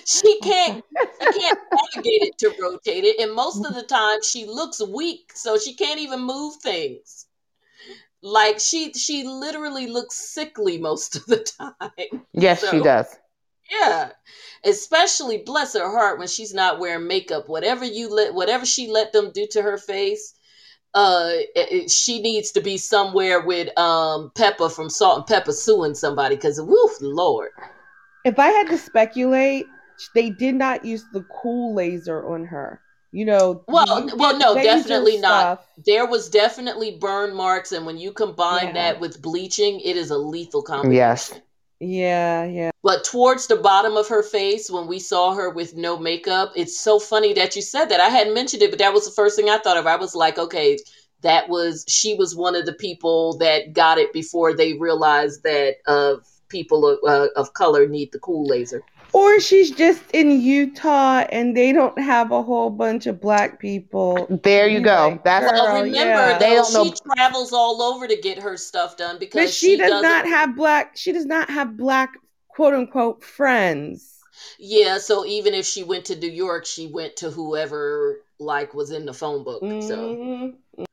she can't she can't navigate it to rotate it. And most of the time she looks weak so she can't even move things like she she literally looks sickly most of the time yes, she does. yeah especially bless her heart when she's not wearing makeup whatever you let whatever she let them do to her face uh it- it- she needs to be somewhere with um pepper from salt and pepper suing somebody because woof lord If I had to speculate, they did not use the cool laser on her. You know. Well, you well, no, definitely not. stuff. there was definitely burn marks and when you combine Yeah. that with bleaching it is a lethal combination Yes. Yeah, yeah. but towards the bottom of her face when we saw her with no makeup it's so funny that you said that i hadn't mentioned it but that was the first thing i thought of i was like okay that was she was one of the people that got it before they realized that uh, people of, uh, of color need the cool laser Or she's just in Utah and they don't have a whole bunch of black people. There you Be go. like, That's girl, well remember yeah. They don't she know- travels all over to get her stuff done because But she, does doesn't- not have black. She does not have black quote unquote friends. Yeah, so even if she went to New York, she went to whoever like was in the phone book. So Mhm.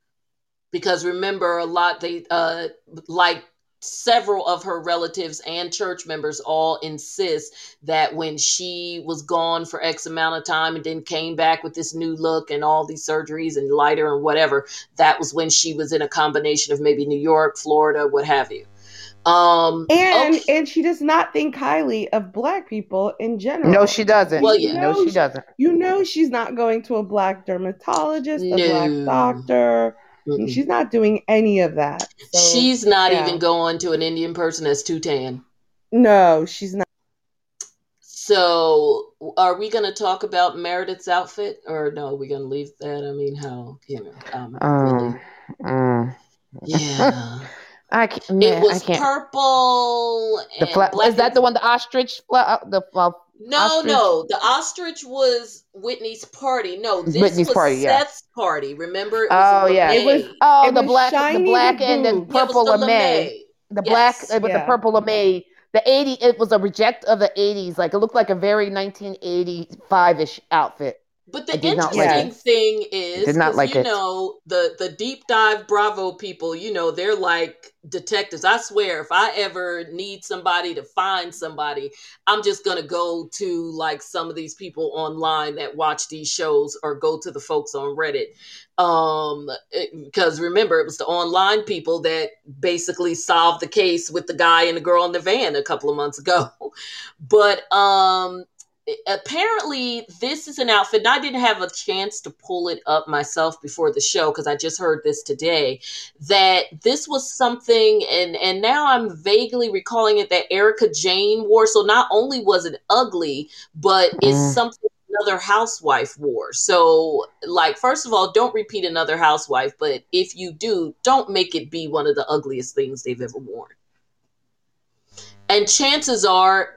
because remember a lot they uh like several of her relatives and church members all insist that when she was gone for X amount of time and then came back with this new look and all these surgeries and lighter and whatever, that was when she was in a combination of maybe New York, Florida, what have you. Um And okay. and she does not think highly of black people in general. no, she doesn't. Well, yeah. No, she doesn't. You know she's not going to a black dermatologist, a black doctor. Mm-mm. She's not doing any of that. So, She's not yeah. even going to an Indian person that's too tan. no, she's not. So, are we going to talk about Meredith's outfit, or no? Are we going to leave that? I mean, how you know? Um, Um, mm. really, yeah. [laughs] I can't. it Man, I was can't. purple The and fla- black. is that the one? The ostrich? Fla- uh, the uh, No, Ostrich? no. The ostrich was Whitney's party. No, this Whitney's was party, yeah. Seth's party. Remember? It was Oh yeah. It was- Oh, It the was black, the shiny black and the boobs. Yeah, purple the lamé. lamé. The black Yes. uh, with the Yeah. purple lamé. The 80, it was a reject of the 80s. Like it looked like a very 1985-ish outfit. But the not like interesting thing is, Did not like you it. know, the the deep dive Bravo people, you know, they're like detectives. I swear, if I ever need somebody to find somebody, I'm just gonna go to like some of these people online that watch these shows, or go to the folks on Reddit. Um, because remember, it was the online people that basically solved the case with the guy and the girl in the van a couple of months ago. [laughs] But um apparently this is an outfit and i didn't have a chance to pull it up myself before the show because i just heard this today that this was something and and now i'm vaguely recalling it that erika jayne wore. So not only was it ugly but it's Mm. something another housewife wore. So like first of all don't repeat another housewife but if you do don't make it be one of the ugliest things they've ever worn. And chances are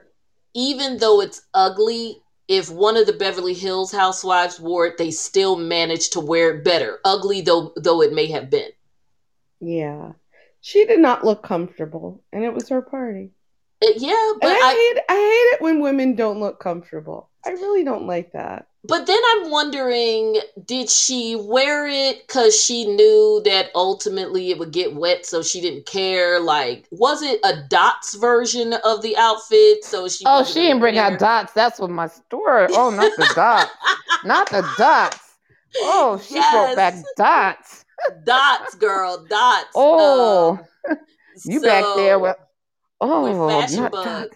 even though it's ugly, if one of the Beverly Hills housewives wore it, they still managed to wear it better. Ugly though though it may have been. Yeah. She did not look comfortable, and it was her party. Uh, yeah, but I, I, hate I hate it when women don't look comfortable. I really don't like that. but then I'm wondering, did she wear it because she knew that ultimately it would get wet, so she didn't care? Like, was it a dots version of the outfit? So she Oh, she didn't bring gonna out dots. That's what my story. Oh, not the [laughs] dots. Not the dots. Oh, she brought back dots. dots, girl, dots. Oh, Um, you back there so- with oh, Fashion not Bug. dots.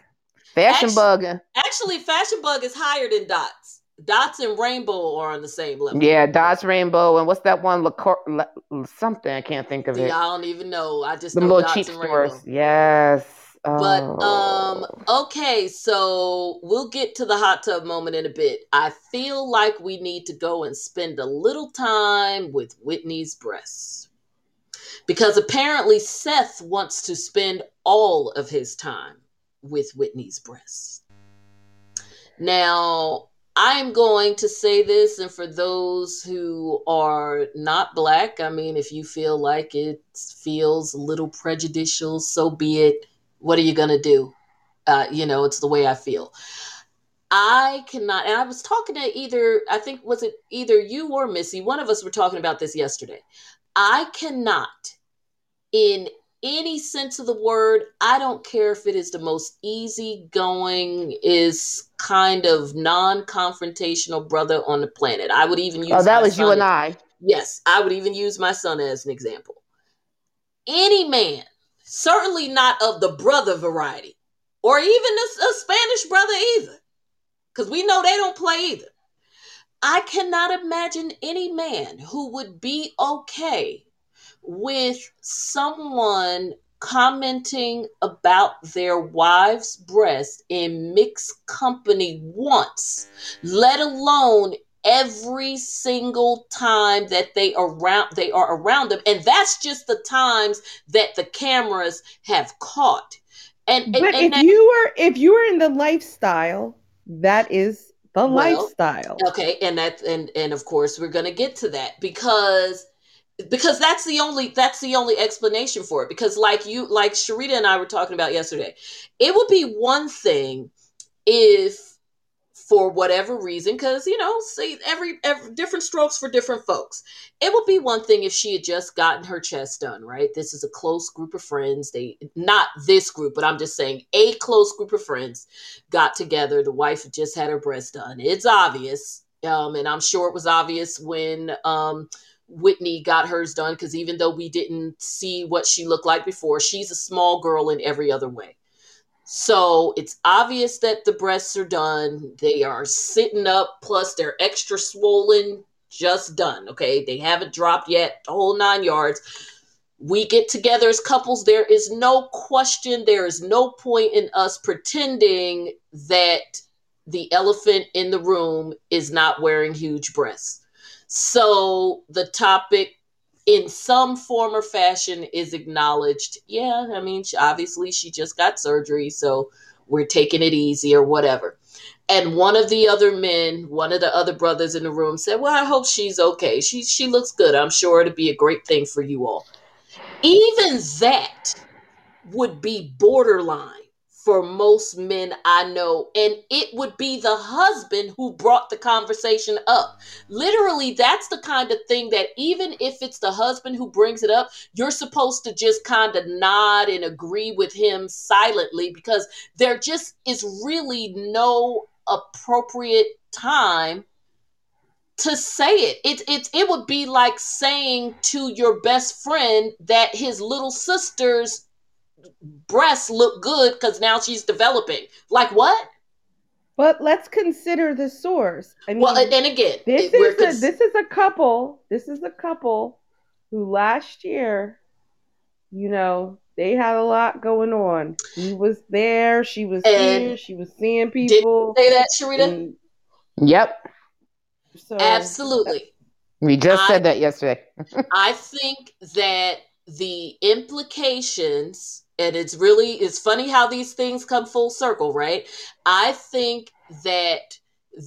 Fashion Actu- bug. Actually, Fashion Bug is higher than Dots. Dots and Rainbow are on the same level. Yeah, dots, rainbow, and what's that one? Lacor- La- something I can't think of it. I don't even know. I just The know little Dots cheap and stores. Rainbow. Yes. But Oh. um, okay, so we'll get to the hot tub moment in a bit. I feel like we need to go and spend a little time with Whitney's breasts. Because apparently Seth wants to spend all of his time with Whitney's breasts. Now, I'm going to say this, and for those who are not black, I mean, if you feel like it feels a little prejudicial, so be it. What are you going to do? Uh, you know, it's the way I feel. I cannot, and I was talking to either, I think, was it either you or Missy? One of us were talking about this yesterday. I cannot, in any sense of the word, I don't care if it is the most easygoing, is kind of non-confrontational brother on the planet. I would even oh, use. oh, that was you and as- I. Yes, I would even use my son as an example. Any man, certainly not of the brother variety, or even a, a Spanish brother either, because we know they don't play either. I cannot imagine any man who would be okay with someone commenting about their wife's breast in mixed company once, let alone every single time that they around they are around them and that's just the times that the cameras have caught and, But and if that- you were if you were in the lifestyle, that is the Well, lifestyle. okay and that and and of course we're going to get to that because because that's the only that's the only explanation for it. Because like you like Sharita and I were talking about yesterday it would be one thing if for whatever reason because you know see every, every different strokes for different folks. It would be one thing if she had just gotten her chest done right? This is a close group of friends. They not this group but i'm just saying a close group of friends got together. The wife just had her breast done. It's obvious um, and i'm sure it was obvious when um, whitney got hers done because even though we didn't see what she looked like before she's a small girl in every other way so it's obvious that the breasts are done. They are sitting up, plus they're extra swollen, just done. Okay. They haven't dropped yet, the whole nine yards. We get together as couples. There is no question, there is no point in us pretending that the elephant in the room is not wearing huge breasts. So the topic in some form or fashion is acknowledged. Yeah, I mean, she, obviously she just got surgery, so we're taking it easy or whatever. And one of the other men, one of the other brothers in the room said, Well, I hope she's okay. She she looks good. I'm sure it'll be a great thing for you all. Even that would be borderline for most men I know. And it would be the husband who brought the conversation up. Literally, that's the kind of thing that even if it's the husband who brings it up, you're supposed to just kind of nod and agree with him silently because there just is really no appropriate time to say it. It it it would be like saying to your best friend that his little sister's breasts look good because now she's developing. Like what? But let's consider the source. I mean, well, and again, this is a, this is a couple. This is a couple who last year, you know, they had a lot going on. He was there. She was here. She was seeing people. say that, Sharita. Yep. So absolutely. We just I, said that yesterday. [laughs] I think that the implications and it's really it's funny how these things come full circle right? I think that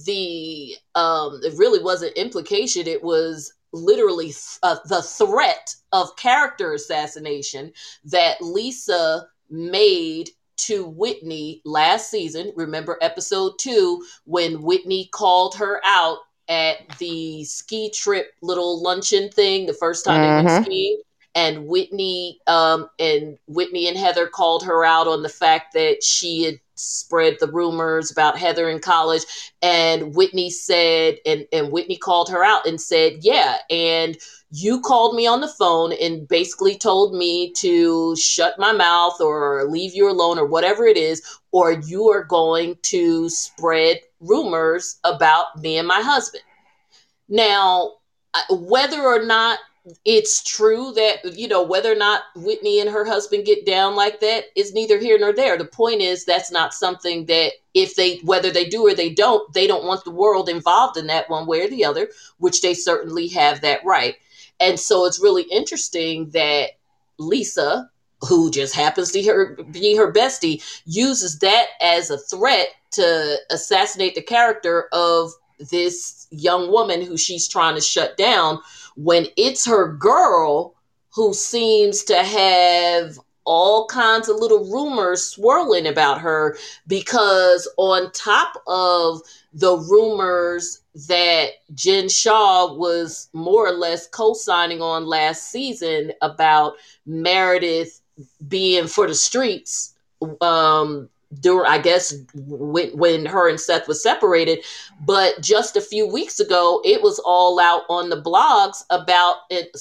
the um it really wasn't implication. It was literally uh, the threat of character assassination that lisa made to whitney last season. Remember episode two when whitney called her out at the ski trip little luncheon thing the first time mm-hmm. they went skiing and Whitney um, and Whitney and Heather called her out on the fact that she had spread the rumors about Heather in college. And Whitney said, and, and Whitney called her out and said, Yeah, and you called me on the phone and basically told me to shut my mouth or leave you alone or whatever it is, or you are going to spread rumors about me and my husband. Now, whether or not it's true that you know whether or not Whitney and her husband get down like that is neither here nor there. The point is that's not something that if they whether they do or they don't, they don't want the world involved in that one way or the other, which they certainly have that right. And so it's really interesting that Lisa, who just happens to her, be her bestie, uses that as a threat to assassinate the character of this young woman who she's trying to shut down when it's her girl who seems to have all kinds of little rumors swirling about her because on top of the rumors that Jen Shah was more or less co-signing on last season about Meredith being for the streets um during I guess when when her and Seth was separated, but just a few weeks ago, it was all out on the blogs about it,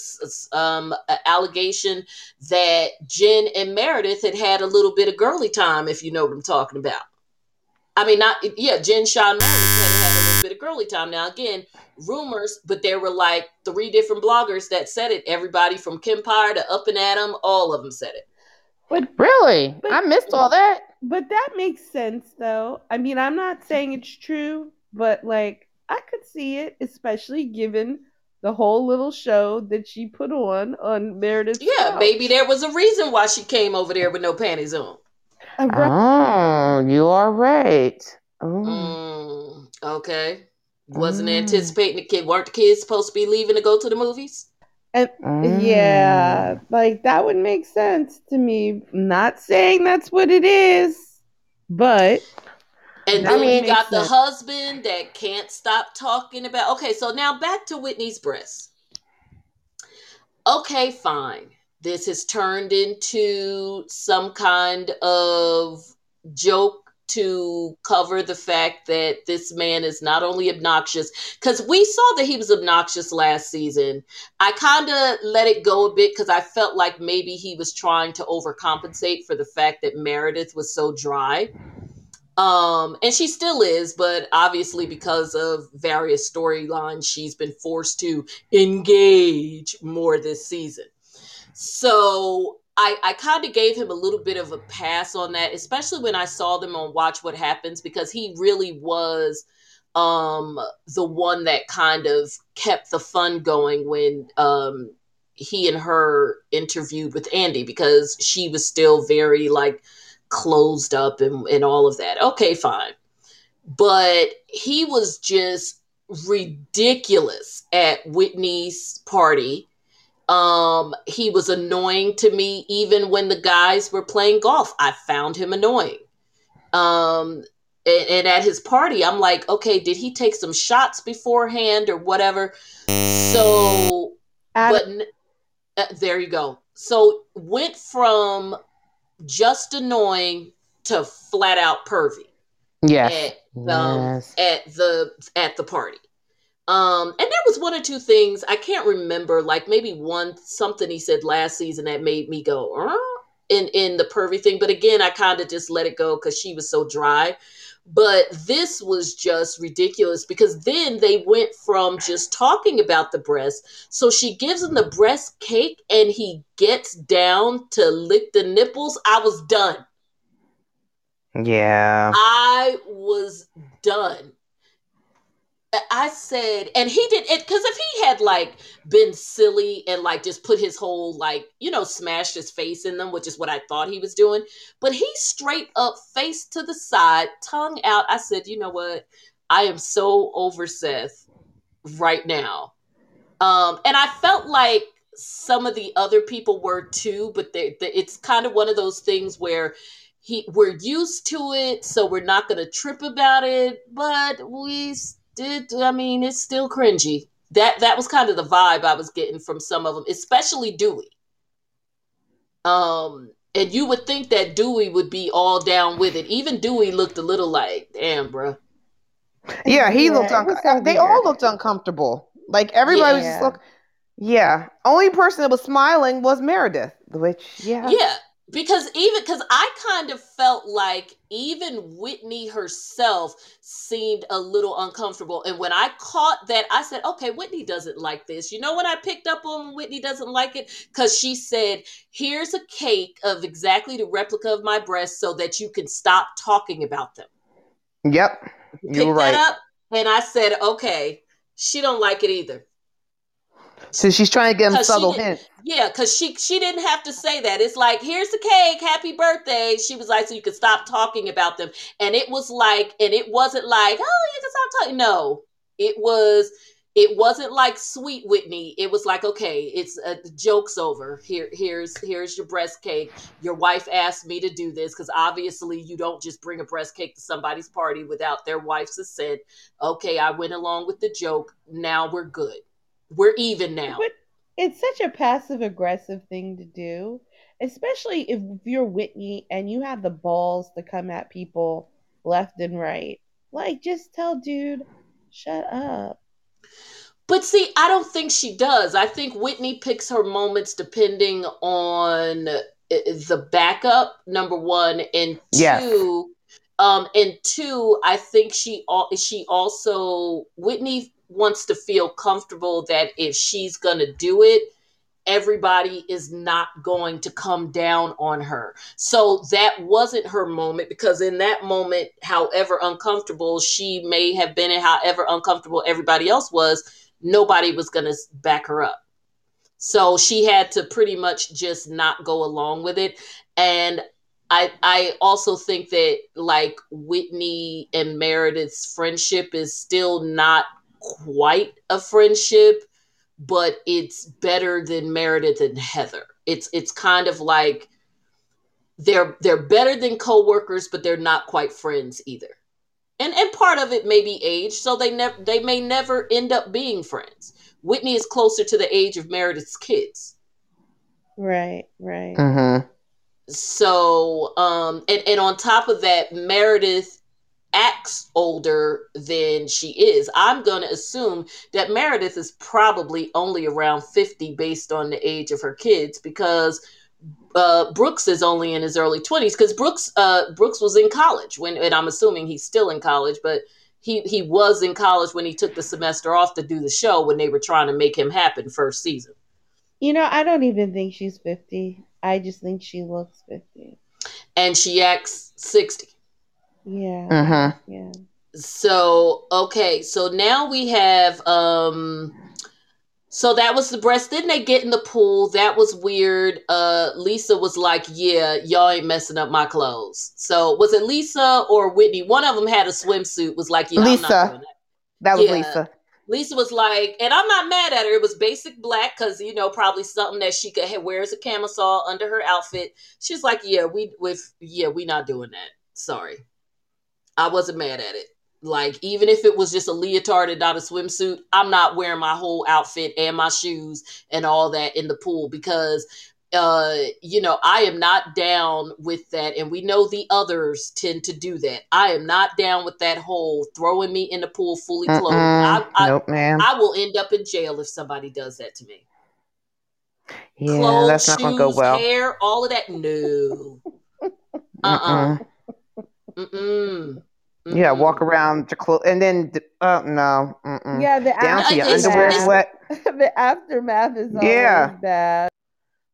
um, an allegation that Jen and Meredith had had a little bit of girly time, if you know what I'm talking about. I mean, not yeah, Jen Shah and Meredith had had a little bit of girly time. Now again, rumors, but there were like three different bloggers that said it. Everybody from Kim Pyre to Up and Adam, all of them said it. But really, but, I missed all that. But that makes sense, though. I mean, I'm not saying it's true, but like I could see it, especially given the whole little show that she put on on Meredith. Yeah, couch. maybe there was a reason why she came over there with no panties on. Oh, you are right. Mm, okay. Wasn't mm. anticipating the kid. Weren't the kids supposed to be leaving to go to the movies? And mm. yeah, like that would make sense to me. not saying that's what it is, but and then you got sense. the husband that can't stop talking about. Okay, so now back to Whitney's breasts. Okay, fine. This has turned into some kind of joke to cover the fact that this man is not only obnoxious because we saw that he was obnoxious last season. I kind of let it go a bit because i felt like maybe he was trying to overcompensate for the fact that meredith was so dry. Um and she still is but obviously because of various storylines she's been forced to engage more this season. So I, I kind of gave him a little bit of a pass on that, especially when I saw them on Watch What Happens, because he really was um, the one that kind of kept the fun going when um, he and her interviewed with Andy, because she was still very like closed up and, and all of that. Okay, fine. but he was just ridiculous at Whitney's party. Um, he was annoying to me even when the guys were playing golf. I found him annoying. Um, and, and at his party, I'm like, okay, did he take some shots beforehand or whatever? So, Adam, but uh, there you go. So went from just annoying to flat out pervy Yes. at um, Yes. at the at the party. Um, and there was one or two things I can't remember, like maybe one something he said last season that made me go "Uh?" in in the pervy thing. But again, I kind of just let it go because she was so dry. But this was just ridiculous because then they went from just talking about the breast. So she gives him the breast cake and he gets down to lick the nipples. I was done. Yeah. I was done. I said, and he did it because if he had like been silly and like just put his whole like you know smashed his face in them, which is what I thought he was doing, but he straight up face to the side, tongue out. I said, you know what? I am so over Seth right now, um, and I felt like some of the other people were too, but they, they, it's kind of one of those things where he we're used to it, so we're not going to trip about it, but we did. I mean, it's still cringy. That that was kind of the vibe I was getting from some of them, especially Duy. Um, and you would think that Duy would be all down with it. Even Duy looked a little like, damn, bro. Yeah, he Yeah, looked. it Un- so they all looked uncomfortable. Like everybody was just look. Yeah. Only person that was smiling was Meredith. Which yeah. Yeah, because even because I kind of felt like even Whitney herself seemed a little uncomfortable. And when I caught that, I said, okay, Whitney doesn't like this. You know when I picked up on Whitney doesn't like it? Because she said, here's a cake of exactly the replica of my breast so that you can stop talking about them. Yep. Pick You were right. that up. And I said, okay, she don't like it either. So she's trying to give him subtle hints. Yeah, because she she didn't have to say that. It's like, here's the cake, happy birthday. She was like, so you can stop talking about them. And it was like, and it wasn't like, oh, you can stop talking. No, it was. It wasn't like sweet Whitney. It was like, okay, it's uh, the joke's over. Here, here's here's your breast cake. Your wife asked me to do this because obviously you don't just bring a breast cake to somebody's party without their wife's assent. Okay, I went along with the joke. Now we're good. We're even now. But it's such a passive aggressive thing to do, especially if you're Whitney and you have the balls to come at people left and right. Like, just tell dude, shut up. But see, I don't think she does. I think Whitney picks her moments depending on uh, the backup. Number one, and Yes. two, um, and two, I think she al- she also Whitney wants to feel comfortable that if she's gonna do it, everybody is not going to come down on her. So that wasn't her moment because in that moment, however uncomfortable she may have been and however uncomfortable everybody else was, nobody was going to back her up. So she had to pretty much just not go along with it. And I I also think that like Whitney and Meredith's friendship is still not quite a friendship, but it's better than Meredith and Heather. It's it's kind of like they're they're better than coworkers, but they're not quite friends either. And and part of it may be age, so they never they may never end up being friends. Whitney is closer to the age of Meredith's kids. Right, right. Mm-hmm. So, um, and, and on top of that, Meredith acts older than she is. I'm going to assume that Meredith is probably only around 50 based on the age of her kids because uh, Brooks is only in his early 20s because Brooks uh, Brooks was in college when, and I'm assuming he's still in college, but he, he was in college when he took the semester off to do the show when they were trying to make him happen first season. You know, I don't even think she's 50. I just think she looks 50. And she acts 60. Yeah, Mm-hmm. yeah. So, okay, so now we have um So that was the breast. Then they get in the pool. That was weird. Uh, Lisa was like, "Yeah, y'all ain't messing up my clothes." So was it Lisa or Whitney? One of them had a swimsuit. Was like, "Yeah, I'm not Lisa. doing that." That was Yeah. Lisa. Lisa was like, and I'm not mad at her. It was basic black because you know probably something that she could have wears a camisole under her outfit. She's like, yeah, we with yeah, we not doing that. Sorry, I wasn't mad at it. Like even if it was just a leotard and not a swimsuit, I'm not wearing my whole outfit and my shoes and all that in the pool because uh you know i am not down with that and we know the others tend to do that i am not down with that whole throwing me in the pool fully clothed I. I, nope, ma'am. I will end up in jail if somebody does that to me. yeah, Clothes, that's not shoes, gonna go well. hair, all of that. No. [laughs] Uh-uh. Mm-mm. Mm-mm. Yeah, walk around your clothes, and then d- oh no, mm-mm. Yeah, the down to your It's- underwear it's- is wet. the aftermath is always Yeah. bad.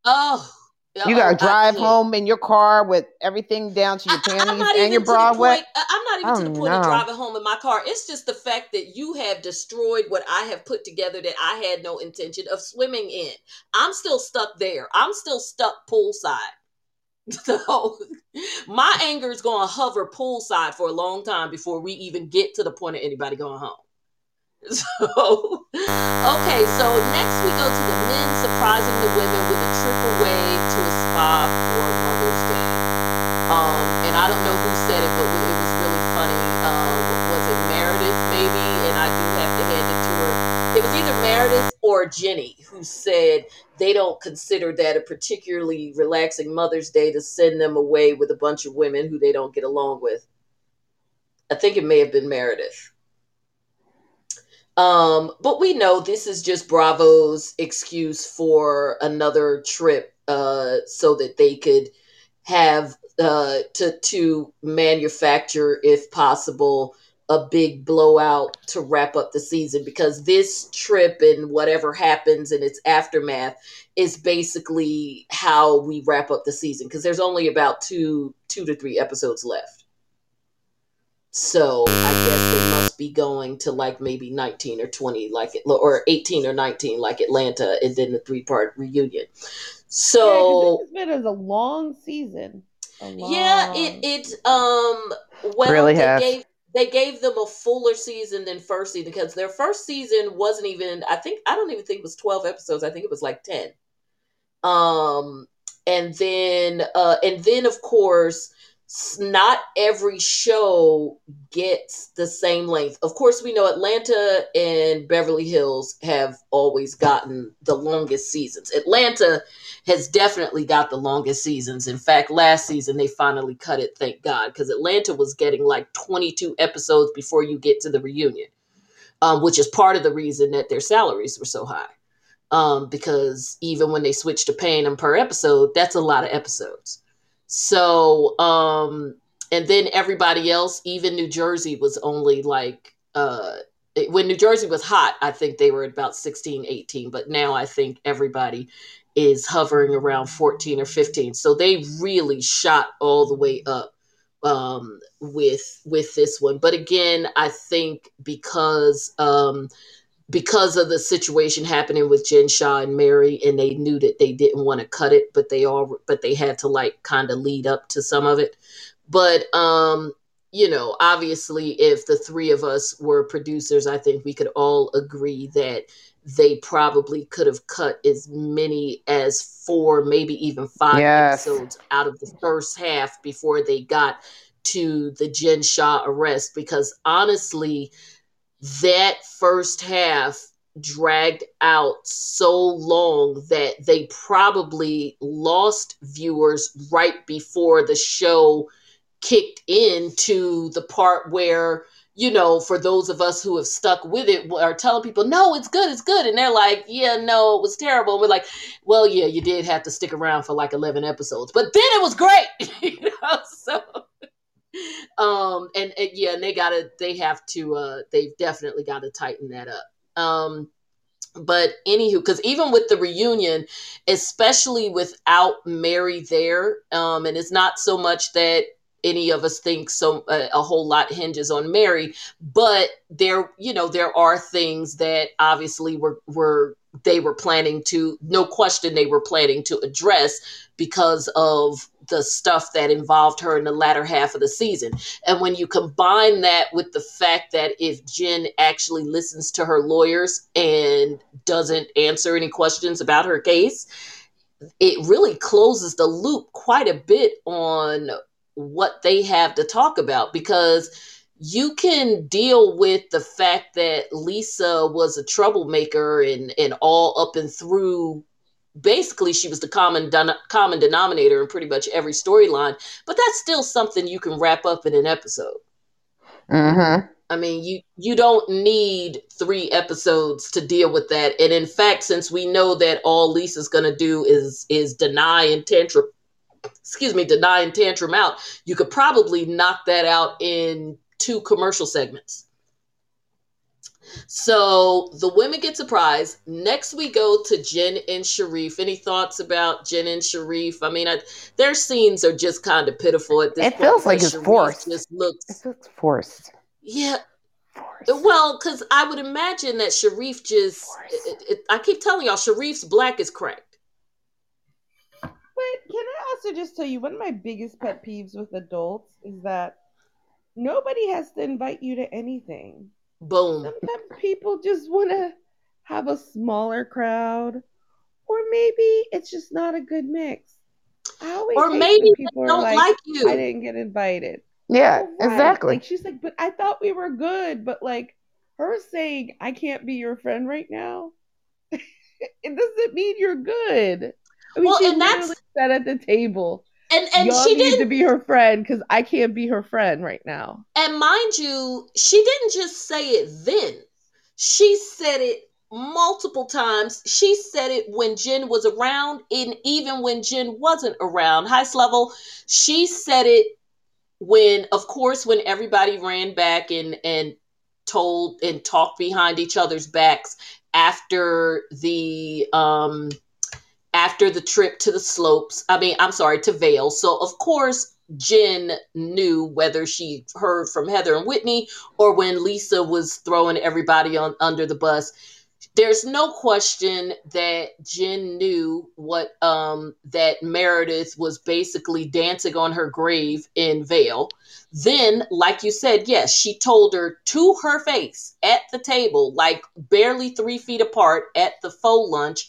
Oh. You oh, gotta I drive home in your car with everything down to your I- I- I'm panties not and even your to bra wet. point. I- I'm not even Oh, to the point of driving home in my car. It's just the fact that you have destroyed what I have put together that I had no intention of swimming in. I'm still stuck there. I'm still stuck poolside. [laughs] So my anger is going to hover poolside for a long time before we even get to the point of anybody going home. [laughs] So, okay, so next we go to the men surprising the women with a triple wave to a spa or Jennie who said they don't consider that a particularly relaxing Mother's Day to send them away with a bunch of women who they don't get along with. I think it may have been Meredith. Um, but we know this is just Bravo's excuse for another trip, uh, so that they could have uh to to manufacture, if possible, a big blowout to wrap up the season because this trip and whatever happens in its aftermath is basically how we wrap up the season because there's only about two two to three episodes left. So I guess they must be going to like maybe 19 or 20, like it, or 18 or 19, like Atlanta, and then the three part reunion. So yeah, 'cause it's been a long season. A yeah, it it um well Really they has. gave they gave them a fuller season than first season because their first season wasn't even I think I don't even think it was 12 episodes. I think it was like 10. Um and then uh and then of course not every show gets the same length. Of course, we know Atlanta and Beverly Hills have always gotten the longest seasons. Atlanta has definitely got the longest seasons. In fact, last season they finally cut it, thank God, because Atlanta was getting like 22 episodes before you get to the reunion, um, which is part of the reason that their salaries were so high. Um, because even when they switched to paying them per episode, that's a lot of episodes. So, um, and then everybody else, even New Jersey was only like, uh, when New Jersey was hot, I think they were about 16, 18, but now I think everybody is hovering around 14 or 15. So they really shot all the way up um, with with this one. But again, I think because um, because of the situation happening with Jen Shah and Mary, and they knew that they didn't want to cut it, but they all but they had to like kind of lead up to some of it. But um, you know, obviously, if the three of us were producers, I think we could all agree that they probably could have cut as many as four, maybe even five Yes. episodes out of the first half before they got to the Jen Shah arrest. Because honestly, that first half dragged out so long that they probably lost viewers right before the show kicked into the part where you know for those of us who have stuck with it are telling people no it's good it's good. And they're like yeah no it was terrible. And we're like well yeah you did have to stick around for like 11 episodes. But then it was great [laughs] you know so [laughs] um and, and yeah and they gotta they have to uh they've definitely got to tighten that up. Um but anywho because even with the reunion especially without mary there um and it's not so much that any of us think so uh, a whole lot hinges on Mary, but there you know there are things that obviously were were they were planning to no question they were planning to address because of the stuff that involved her in the latter half of the season. And when you combine that with the fact that if Jen actually listens to her lawyers and doesn't answer any questions about her case, it really closes the loop quite a bit on what they have to talk about because you can deal with the fact that Lisa was a troublemaker and and all up and through. Basically she was the common common denominator in pretty much every storyline but that's still something you can wrap up in an episode. Mm-hmm. i mean you you don't need three episodes to deal with that. And in fact since we know that all lisa's going to do is is deny and tantrum excuse me deny and tantrum out you could probably knock that out in two commercial segments so the women get surprised. Next, we go to Jen and Sharif. Any thoughts about Jen and Sharif? I mean, I, their scenes are just kind of pitiful at this It point. feels like because it's Sharif forced. Just looks, It looks forced. yeah. Forced. Well, because I would imagine that Sharif just. It, it, I keep telling y'all, Sharif's black is cracked. But can I also just tell you one of my biggest pet peeves with adults is that nobody has to invite you to anything. Boom. Sometimes people just want to have a smaller crowd, or maybe it's just not a good mix. I always Or maybe when they people don't like, like you. I didn't get invited. Yeah, All right. exactly. Like she's like, but I thought we were good. But like her saying, I can't be your friend right now, [laughs] it doesn't mean you're good. I mean, Well, she and that's- sat at the table. And and Y'all she didn't need to be her friend because I can't be her friend right now. And mind you, she didn't just say it then. She said it multiple times. She said it when Jen was around, and even when Jen wasn't around. Heist level, she said it when, of course, when everybody ran back and and told and talked behind each other's backs after the um after the trip to the slopes. I mean, I'm sorry, to Vail. So of course Jen knew whether she heard from Heather and Whitney or when Lisa was throwing everybody on under the bus. There's no question that Jen knew what um, that Meredith was basically dancing on her grave in Vail. Then, like you said, yes, she told her to her face at the table, like barely three feet apart at the faux lunch,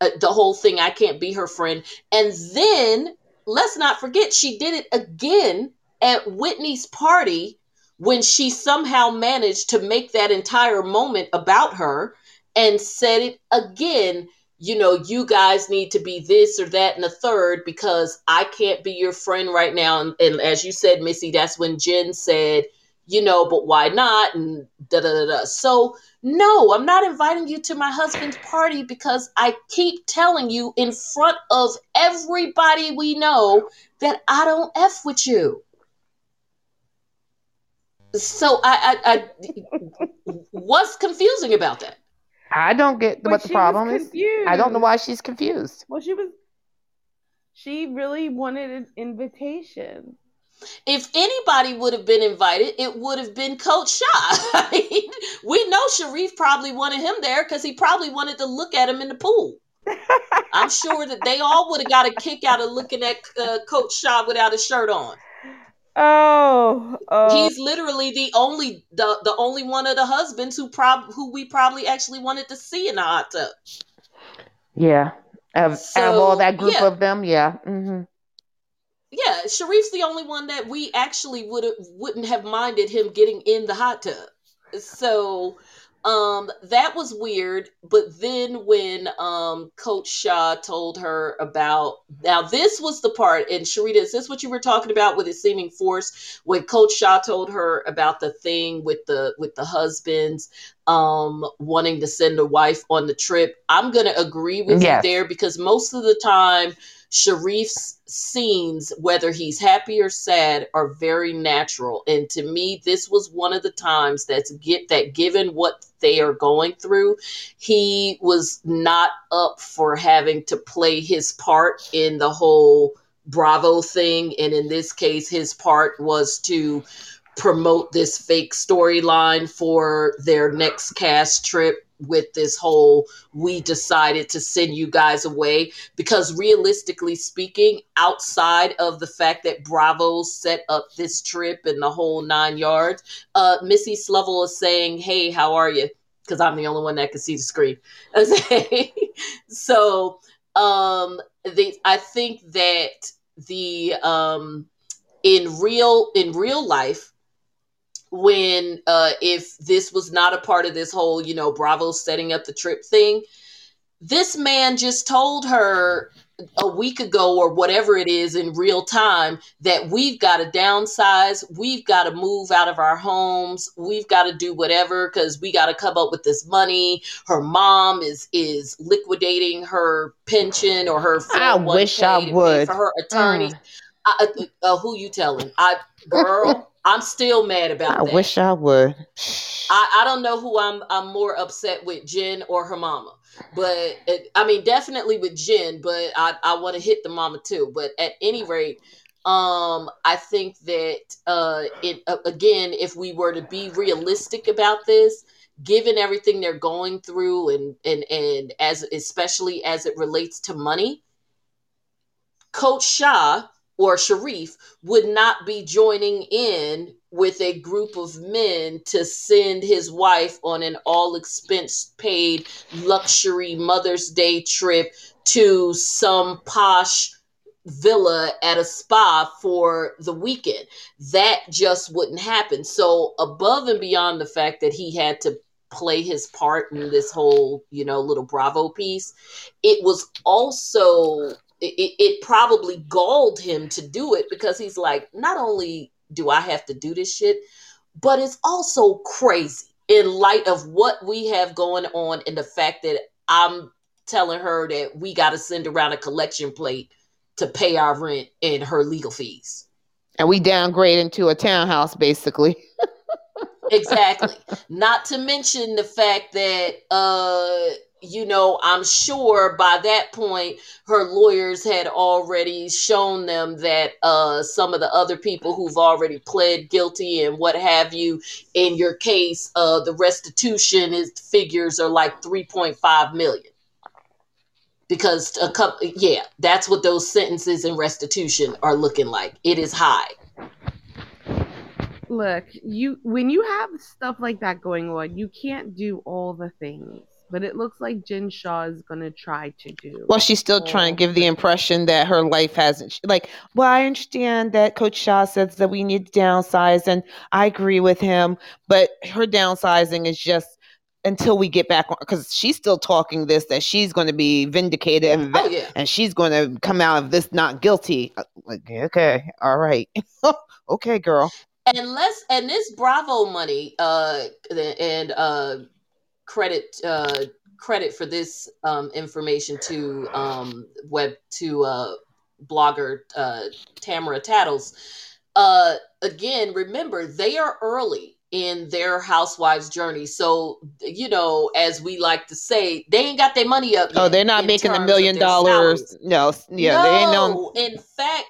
uh, the whole thing. I can't be her friend. And then let's not forget she did it again at Whitney's party when she somehow managed to make that entire moment about her and said it again. You know, you guys need to be this or that and the third because I can't be your friend right now. And, and as you said, Missy, that's when Jen said, you know, but why not? And da da da da. So, no, I'm not inviting you to my husband's party because I keep telling you in front of everybody we know that I don't F with you. So I, I, I what's confusing about that? I don't get But what the problem is. I don't know why she's confused. Well, she was. She really wanted an invitation. If anybody would have been invited, it would have been Coach Shah. [laughs] I mean, we know Sharif probably wanted him there because he probably wanted to look at him in the pool. [laughs] I'm sure that they all would have got a kick out of looking at uh, Coach Shah without a shirt on. Oh, oh. He's literally the only the, the only one of the husbands who prob who we probably actually wanted to see in the hot tub. Yeah. Of, out of all that group yeah. of them, yeah. hmm Yeah, Sharif's the only one that we actually would wouldn't have minded him getting in the hot tub. So um that was weird. But then when um Coach Shah told her about now this was the part and Sharita, is this what you were talking about with it seeming forced? When Coach Shah told her about the thing with the with the husbands um wanting to send a wife on the trip. I'm gonna agree with Yes. you there because most of the time Sharif's scenes, whether he's happy or sad, are very natural. And to me, this was one of the times that's get that given what they are going through, he was not up for having to play his part in the whole Bravo thing. And in this case, his part was to promote this fake storyline for their next cast trip with this whole we decided to send you guys away because realistically speaking outside of the fact that bravo set up this trip and the whole nine yards uh missy slovel is saying hey how are you? Because i'm the only one that can see the screen. [laughs] So um they i think that the um in real in real life when uh if this was not a part of this whole you know bravo setting up the trip thing this man just told her a week ago or whatever it is in real time that we've got to downsize we've got to move out of our homes we've got to do whatever because we got to come up with this money her mom is is liquidating her pension or her I wish I would. for her attorney mm. I, uh, uh, who you telling i girl I'm still mad about I that. wish I would. I, I don't know who I'm I'm more upset with, Jen or her mama. But it, I mean, definitely with Jen. But I I want to hit the mama too. But at any rate, um, I think that uh, it uh, again, if we were to be realistic about this, given everything they're going through, and and and as especially as it relates to money, Coach Shah or Sharif would not be joining in with a group of men to send his wife on an all expense paid luxury Mother's Day trip to some posh villa at a spa for the weekend. That just wouldn't happen. So, above and beyond the fact that he had to play his part in this whole, you know, little Bravo piece, it was also it, it probably galled him to do it because he's like, not only do I have to do this shit, but it's also crazy in light of what we have going on and the fact that I'm telling her that we got to send around a collection plate to pay our rent and her legal fees. And we downgrade into a townhouse basically. [laughs] exactly. Not to mention the fact that uh you know, I'm sure by that point her lawyers had already shown them that uh, some of the other people who've already pled guilty and what have you in your case, uh, the restitution is figures are like 3.5 million. Because a couple, yeah, that's what those sentences and restitution are looking like. It is high. Look, you when you have stuff like that going on, you can't do all the things but it looks like Jen Shah is going to try to do. Well, she's still trying to give the impression that her life hasn't. Like, well, I understand that Coach Shah says that we need to downsize, and I agree with him, but her downsizing is just until we get back on because she's still talking this that she's going to be vindicated and, oh, yeah. and she's going to come out of this not guilty. Uh, like, okay, all right, [laughs] okay, girl. And let's and this Bravo money, uh, and uh credit uh, credit for this um, information to um, web to uh, blogger uh, Tamara Tattles. Uh, again, remember they are early in their housewives journey. So, you know, as we like to say, they ain't got their money up. oh, they're not making a million dollars. No, yeah, no, they ain't no. In fact,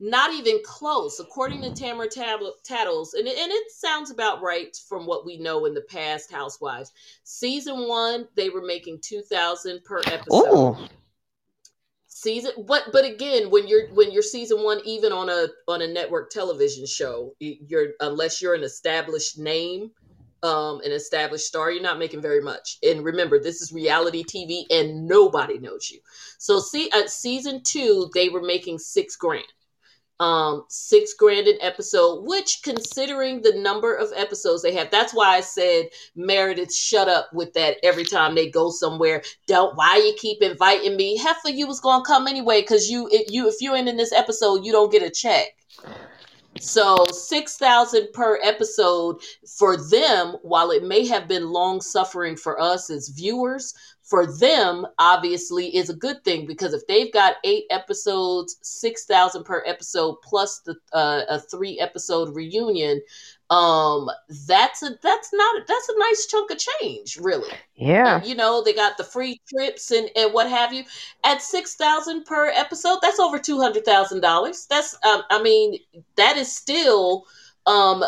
not even close, according to Tamara Tattles, and and it sounds about right from what we know in the past. Housewives, season one, they were making two thousand per episode. Ooh. Season, but but again, when you're when you're season one, even on a on a network television show, you're unless you're an established name, um, an established star, you're not making very much. And remember, this is reality TV, and nobody knows you. So see, at season two, they were making six grand um six grand an episode which considering the number of episodes they have that's why i said meredith shut up with that every time they go somewhere. Don't why you keep inviting me? Heifer you was gonna come anyway because you if you if you ain't in this episode you don't get a check. So 6000 per episode for them while it may have been long suffering for us as viewers for them obviously is a good thing because if they've got eight episodes 6000 per episode plus the uh, a three episode reunion um that's a that's not that's a nice chunk of change really. Yeah. And, you know they got the free trips and and what have you. At 6000 per episode that's over $200000 that's um, i mean that is still um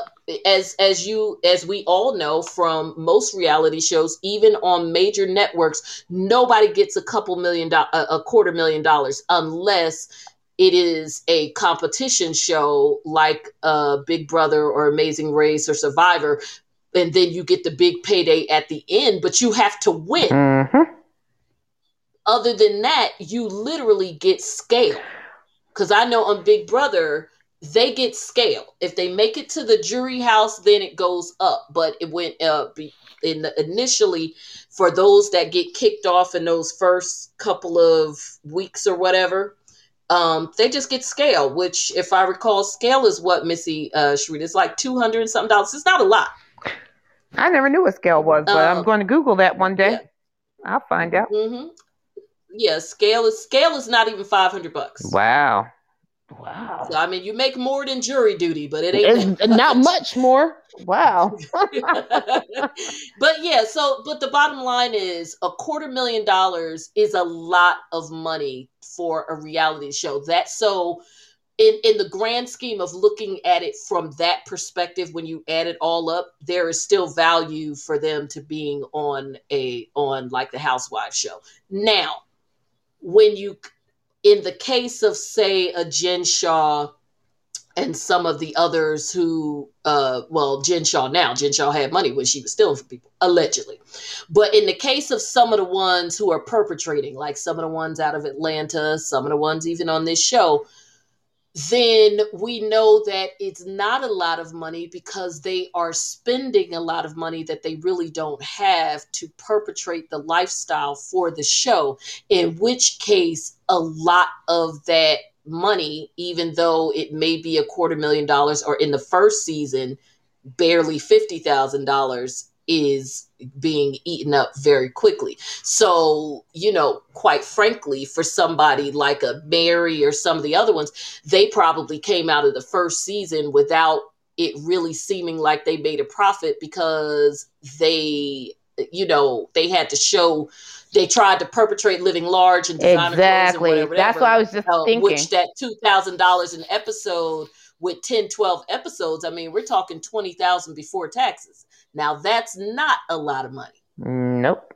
as as you as we all know from most reality shows even on major networks nobody gets a couple million dollars a quarter million dollars unless it is a competition show like uh, Big Brother or Amazing Race or Survivor, and then you get the big payday at the end, but you have to win. hmm Other than that, you literally get scale. Because I know on Big Brother, they get scale. If they make it to the jury house, then it goes up. But it went uh, in the, initially for those that get kicked off in those first couple of weeks or whatever, um, they just get scale. Which, if I recall, scale is what Missy uh, Shrewd is like two hundred and something dollars. It's not a lot. I never knew what scale was, but I'm Um, going to Google that one day. yeah. I'll find out. hmm Yeah, scale is scale is not even five hundred bucks. Wow. Wow. So, I mean, you make more than jury duty, but it ain't It's not much more. Wow. [laughs] but yeah, so but the bottom line is a quarter million dollars is a lot of money for a reality show. That so in in the grand scheme of looking at it from that perspective when you add it all up, there is still value for them to being on a on like the housewives show. Now, when you in the case of say a Jen Shah and some of the others who uh well jen shah now jen shah had money when she was stealing from people allegedly. But in the case of some of the ones who are perpetrating like some of the ones out of atlanta some of the ones even on this show then we know that it's not a lot of money because they are spending a lot of money that they really don't have to perpetrate the lifestyle for the show in which case a lot of that money, even though it may be a quarter million dollars or in the first season, barely $50,000 is being eaten up very quickly. So, you know, quite frankly, for somebody like a Mary or some of the other ones, they probably came out of the first season without it really seeming like they made a profit because they, you know, they had to show they tried to perpetrate living large and designer Exactly. clothes and whatever, That's what I was just uh, thinking. which that two thousand dollars an episode with 10, 12 episodes. I mean, we're talking twenty thousand before taxes. Now that's not a lot of money. Nope.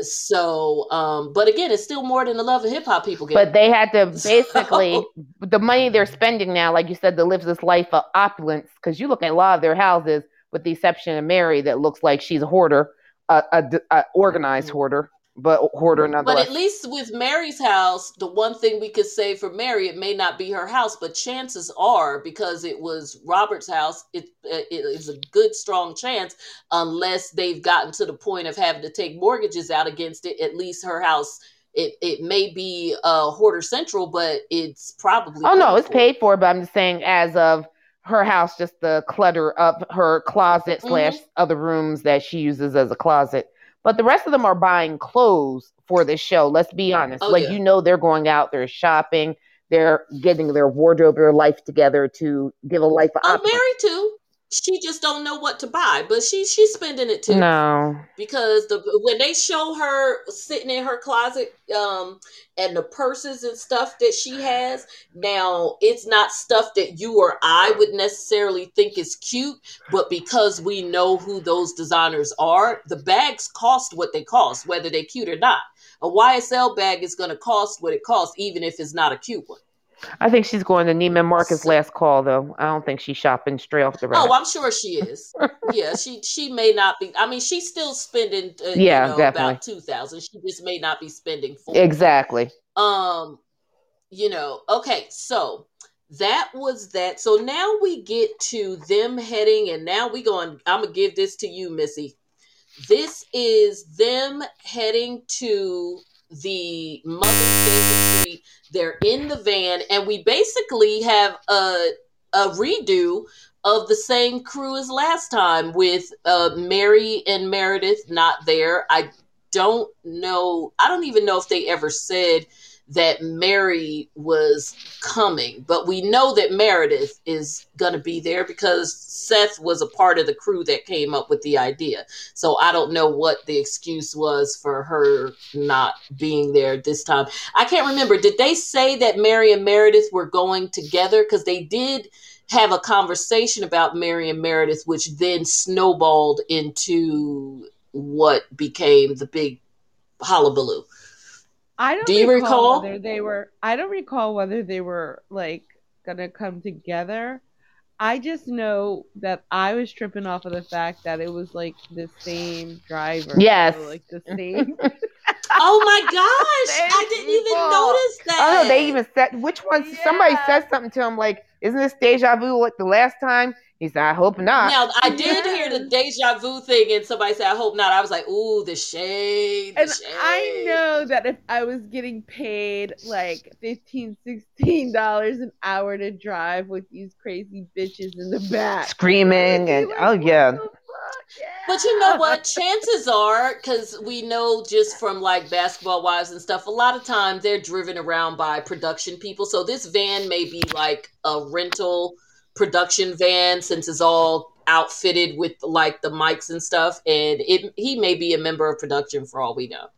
So, um, but again, it's still more than the love of hip hop people get. But they had to [laughs] basically So- the money they're spending now, like you said, to live this life of opulence. Because you look at a lot of their houses, with the exception of Mary, that looks like she's a hoarder, a, a, a organized hoarder, but hoarder another But at least with Mary's house, the one thing we could say for Mary, it may not be her house, but chances are because it was Robert's house, it, it is a good strong chance, unless they've gotten to the point of having to take mortgages out against it. At least her house, it it may be uh, hoarder central, but it's probably oh no, it's for. paid for. But I'm just saying, as of her house, just the clutter of her closet Mhm. slash other rooms that she uses as a closet. But the rest of them are buying clothes for this show. Let's be honest. Oh, like yeah. you know, they're going out, they're shopping, they're getting their wardrobe, their life together to give a life of opulence. Mary too. She just don't know what to buy, but she she's spending it too. No. because the when they show her sitting in her closet um and the purses and stuff that she has now it's not stuff that you or i would necessarily think is cute but because we know who those designers are the bags cost what they cost whether they're cute or not a ysl bag is going to cost what it costs even if it's not a cute one I think she's going to Neiman Marcus last call though. I don't think she's shopping straight off the rack. Oh, I'm sure she is. yeah, she she may not be. I mean, she's still spending. Uh, Yeah, you know, definitely. about two thousand. She just may not be spending exactly. um you know okay so that was that so now we get to them heading and now we going i'm gonna give this to you missy this is them heading to the mother's day they're in the van and we basically have a a redo of the same crew as last time with uh mary and meredith not there. I don't know i don't even know if they ever said that Mary was coming, but we know that Meredith is going to be there because Seth was a part of the crew that came up with the idea. So I don't know what the excuse was for her not being there this time. I can't remember. Did they say that Mary and Meredith were going together? Because they did have a conversation about Mary and Meredith, which then snowballed into what became the big hullabaloo. I don't Do you recall? whether they were I don't recall whether they were like gonna come together. I just know that I was tripping off of the fact that it was like the same driver. Yes. or, like the same [laughs] Oh my gosh! [laughs] I didn't even notice oh, that. Oh no, they even said which one? Somebody Yeah. said something to him like, "Isn't this deja vu like the last time?" He said, "I hope not." Now I did hear the deja vu thing, and somebody said, "I hope not." I was like, "Ooh, the shade." The And I know that if I was getting paid like 15 dollars an hour to drive with these crazy bitches in the back, Screaming I'd and like, oh what yeah. But you know what? Chances are, because we know just from like basketball wives and stuff, a lot of times they're driven around by production people. So this van may be like a rental production van since it's all outfitted with like the mics and stuff. And it he may be a member of production for all we know.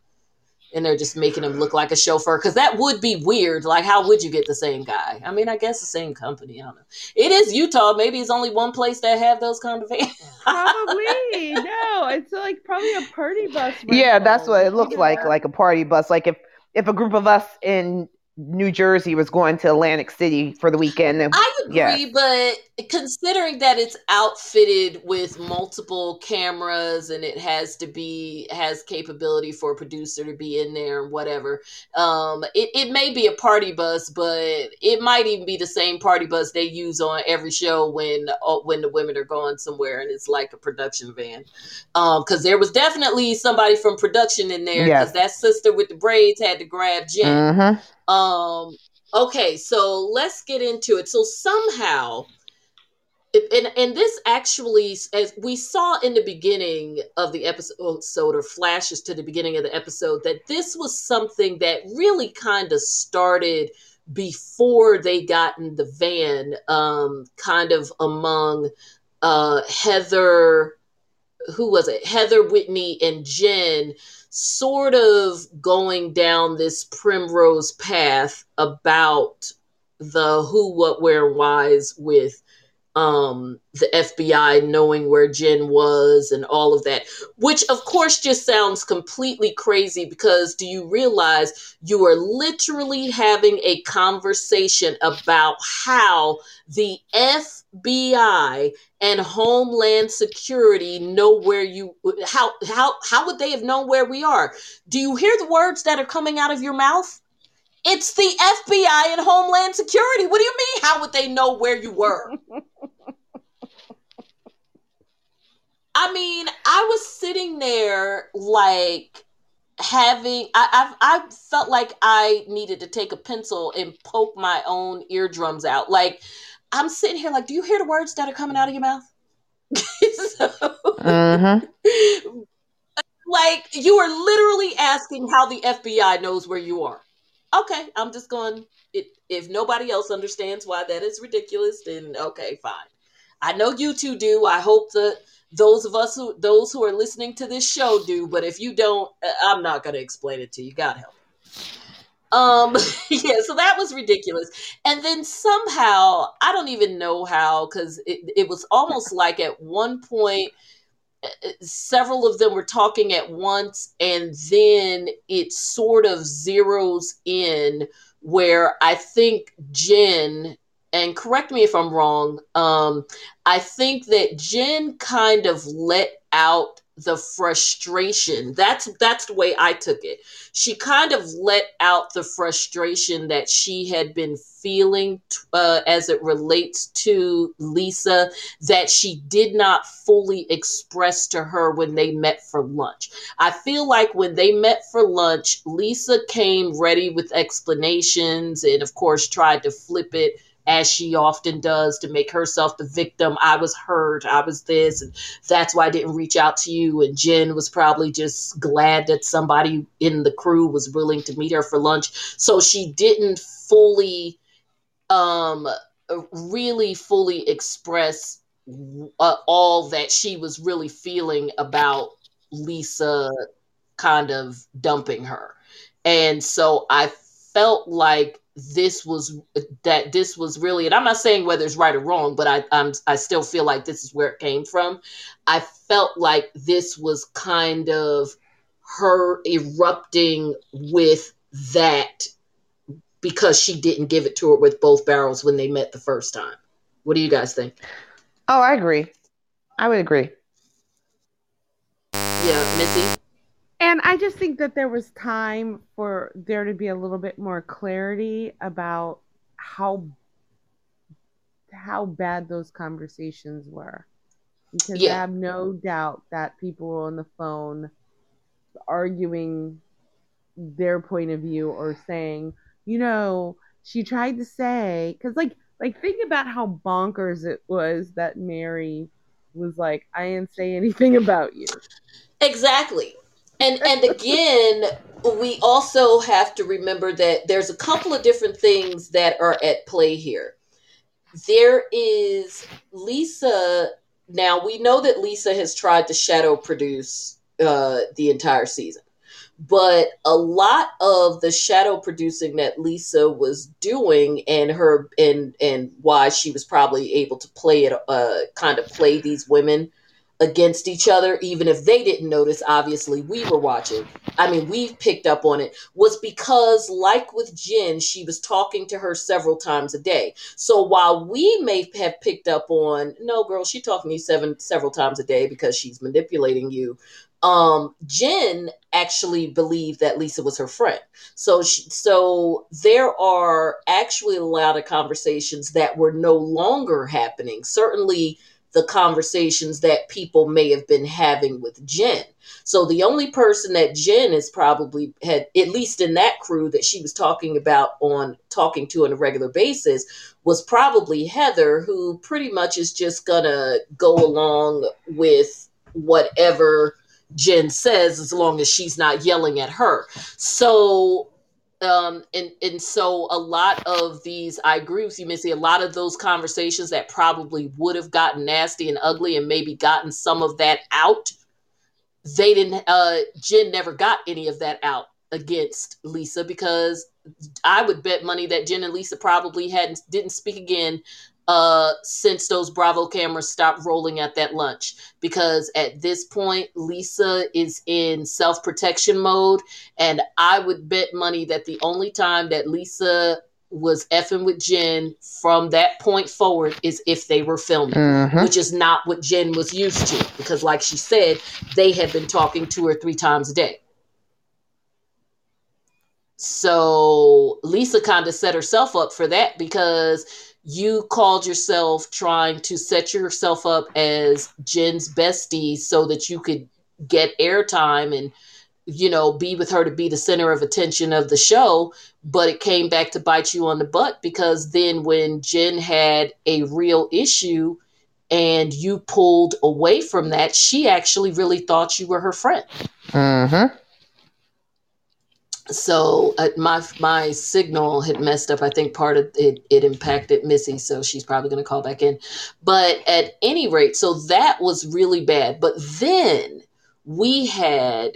And they're just making him look like a chauffeur because that would be weird. Like, how would you get the same guy? I mean, I guess the same company. I don't know. It is Utah. Maybe it's only one place that have those kind of vans. [laughs] Probably no. It's like probably a party bus. yeah, that's what it you looks like, like a party bus. Like if if a group of us in New Jersey was going to Atlantic City for the weekend, I agree, Yeah. but considering that it's outfitted with multiple cameras and it has to be has capability for a producer to be in there and whatever, um, it, it may be a party bus, but it might even be the same party bus they use on every show when uh, when the women are going somewhere and it's like a production van. Um, because there was definitely somebody from production in there because Yes. that sister with the braids had to grab Jen. Mhm. Um, okay, so let's get into it. So somehow, and and this actually, as we saw in the beginning of the episode, or flashes to the beginning of the episode, that this was something that really kind of started before they got in the van, um, kind of among uh, Heather, who was it? Heather, Whitney, and Jen sort of going down this primrose path about the who, what, where, whys with um the FBI knowing where Jen was and all of that which of course just sounds completely crazy because do you realize you are literally having a conversation about how the FBI and Homeland Security know where you how how how would they have known where we are? Do you hear the words that are coming out of your mouth it's the FBI and Homeland Security. What do you mean? How would they know where you were? [laughs] I mean, I was sitting there like having I, I I felt like I needed to take a pencil and poke my own eardrums out. Like I'm sitting here like, do you hear the words that are coming out of your mouth? [laughs] so, Mhm. [laughs] like you are literally asking how the FBI knows where you are. Okay, I'm just going. It, if nobody else understands why that is ridiculous, then okay, fine. I know you two do. I hope that those of us who those who are listening to this show do. But if you don't, uh, I'm not going to explain it to you. God help. Um, [laughs] yeah. So that was ridiculous. And then somehow I don't even know how because it it was almost like at one point several of them were talking at once and then it sort of zeroes in where i think jen and correct me if i'm wrong um i think that jen kind of let out the frustration that's that's the way i took it she kind of let out the frustration that she had been feeling uh, as it relates to lisa that she did not fully express to her when they met for lunch. I feel like when they met for lunch, Lisa came ready with explanations and, of course, tried to flip it as she often does to make herself the victim. I was hurt, I was this, and that's why I didn't reach out to you. And Jen was probably just glad that somebody in the crew was willing to meet her for lunch. So she didn't fully, um, really fully express uh, all that she was really feeling about Lisa kind of dumping her. And so I felt like this was that this was really and i'm not saying whether it's right or wrong but i I'm, i still feel like this is where it came from i felt like this was kind of her erupting with that because she didn't give it to her with both barrels when they met the first time what do you guys think Oh, I agree. I would agree. yeah missy And I just think that there was time for there to be a little bit more clarity about how how bad those conversations were. Because I have no doubt that people were on the phone arguing their point of view or saying, you know, she tried to say cuz like like think about how bonkers it was that Mary was like, I didn't say anything [laughs] about you. Exactly. And and again, we also have to remember that there's a couple of different things that are at play here. There is Lisa. Now we know that Lisa has tried to shadow produce uh, the entire season, but a lot of the shadow producing that Lisa was doing, and her and and why she was probably able to play it, uh, kind of play these women against each other, even if they didn't notice. Obviously, we were watching. I mean, we picked up on it. Was because, like with Jen, she was talking to her several times a day. So while we may have picked up on, no, girl, she talking to you seven several times a day because she's manipulating you. Um, Jen actually believed that Lisa was her friend. So, she, so there are actually a lot of conversations that were no longer happening. Certainly, the conversations that people may have been having with Jen. So the only person that Jen is probably had, at least in that crew that she was talking about on talking to on a regular basis, was probably Heather, who pretty much is just gonna go along with whatever Jen says as long as she's not yelling at her. So um and and so a lot of these i agree with you missy a lot of those conversations that probably would have gotten nasty and ugly and maybe gotten some of that out they didn't uh jen never got any of that out against lisa because i would bet money that jen and lisa probably hadn't didn't speak again uh since those bravo cameras stopped rolling at that lunch because at this point lisa is in self-protection mode and I would bet money that the only time that Lisa was effing with Jen from that point forward is if they were filming, Mm-hmm. which is not what Jen was used to. Because, like she said, they had been talking two or three times a day. So Lisa kind of set herself up for that because you called yourself trying to set yourself up as Jen's bestie so that you could get airtime and you know, be with her to be the center of attention of the show, but it came back to bite you on the butt because then when Jen had a real issue and you pulled away from that, she actually really thought you were her friend. Mm-hmm. So uh, my my signal had messed up. I think part of it it impacted Missy, so she's probably going to call back in. But at any rate, so that was really bad. But then we had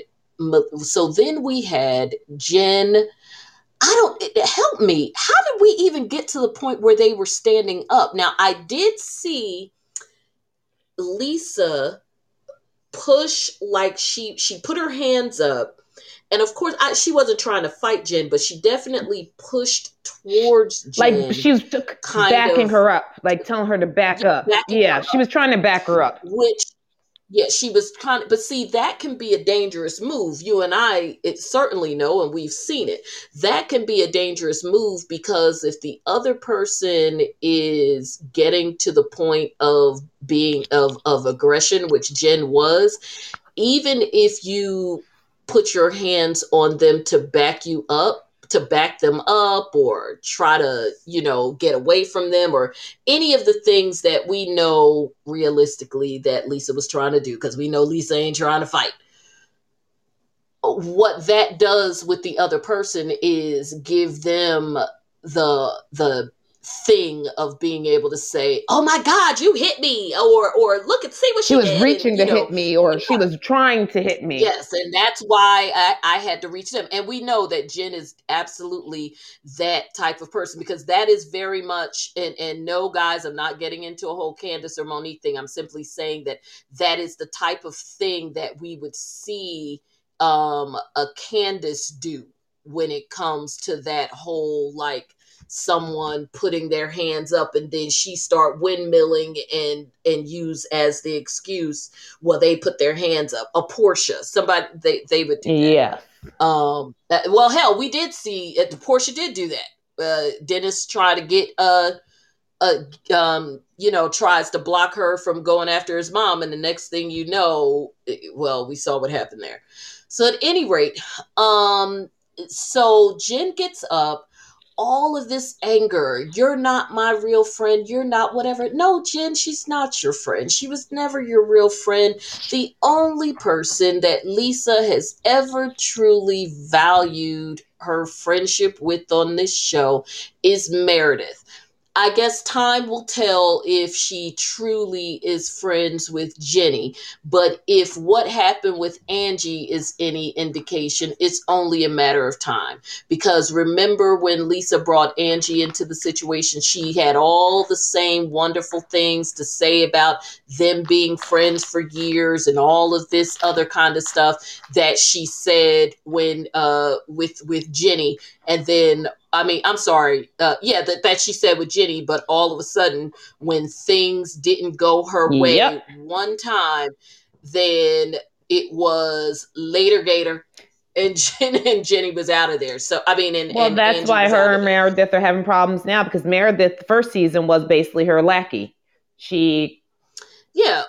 so then we had Jen. I don't help me. How did we even get to the point where they were standing up? Now I did see Lisa push like she she put her hands up and of course I, she wasn't trying to fight jen but she definitely pushed towards jen Like she was kind backing of- her up, like telling her to back up. Yeah, she was trying to back her up. which yeah she was trying but see that can be a dangerous move you and i it certainly know and we've seen it that can be a dangerous move because if the other person is getting to the point of being of of aggression which jen was even if you put your hands on them to back you up to back them up or try to you know get away from them or any of the things that we know realistically that lisa was trying to do because we know lisa ain't trying to fight. What that does with the other person is give them the the thing of being able to say, "Oh my God, you hit me," or "or look and see what she, She was did," reaching and, to know, hit me, or she was trying to hit me. Yes, and that's why I, I had to reach them. And we know that Jen is absolutely that type of person because that is very much and and no guys, I'm not getting into a whole Candace or Monique thing. I'm simply saying that that is the type of thing that we would see um a Candace do when it comes to that whole like someone putting their hands up and then she start windmilling and and use as the excuse well they put their hands up. A Portia somebody they they would do that. Yeah. um well hell we did see uh, Portia did do that. Uh Dennis tried to get uh uh um you know tries to block her from going after his mom and the next thing you know well we saw what happened there. So at any rate um so Jen gets up all of this anger. You're not my real friend. You're not whatever. No, Jen, she's not your friend. She was never your real friend. The only person that Lisa has ever truly valued her friendship with on this show is Meredith. I guess time will tell if she truly is friends with Jenny. But if what happened with Angie is any indication, it's only a matter of time because remember when Lisa brought Angie into the situation, she had all the same wonderful things to say about them being friends for years and all of this other kind of stuff that she said when uh with with Jenny and then I mean I'm sorry uh yeah that, that she said with Jenny but all of a sudden when things didn't go her way Yep. one time then it was later Gator and [laughs] Jen and Jenny was out of there. So I mean, and Well, and that's Angie why her and. Meredith are having problems now because Meredith, the first season, was basically her lackey. She, Yeah.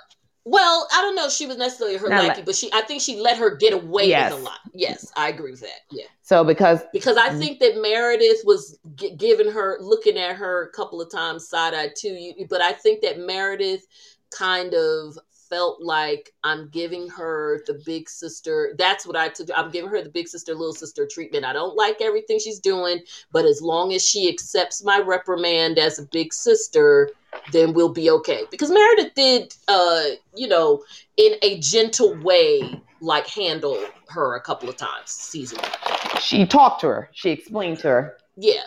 Well, I don't know if she was necessarily her lackey, la- but she I think she let her get away Yes. with a lot. Yes, I agree with that. Yeah. so because Because I Mhm. think that Meredith was g- giving her, looking at her a couple of times side eye too. You- But I think that Meredith kind of felt like I'm giving her the big sister. That's what I took. I'm giving her the big sister, little sister treatment. I don't like everything she's doing, but as long as she accepts my reprimand as a big sister, then we'll be okay. Because Meredith did, uh, you know, in a gentle way, like handle her a couple of times season one. she talked to her, she explained to her. Yeah.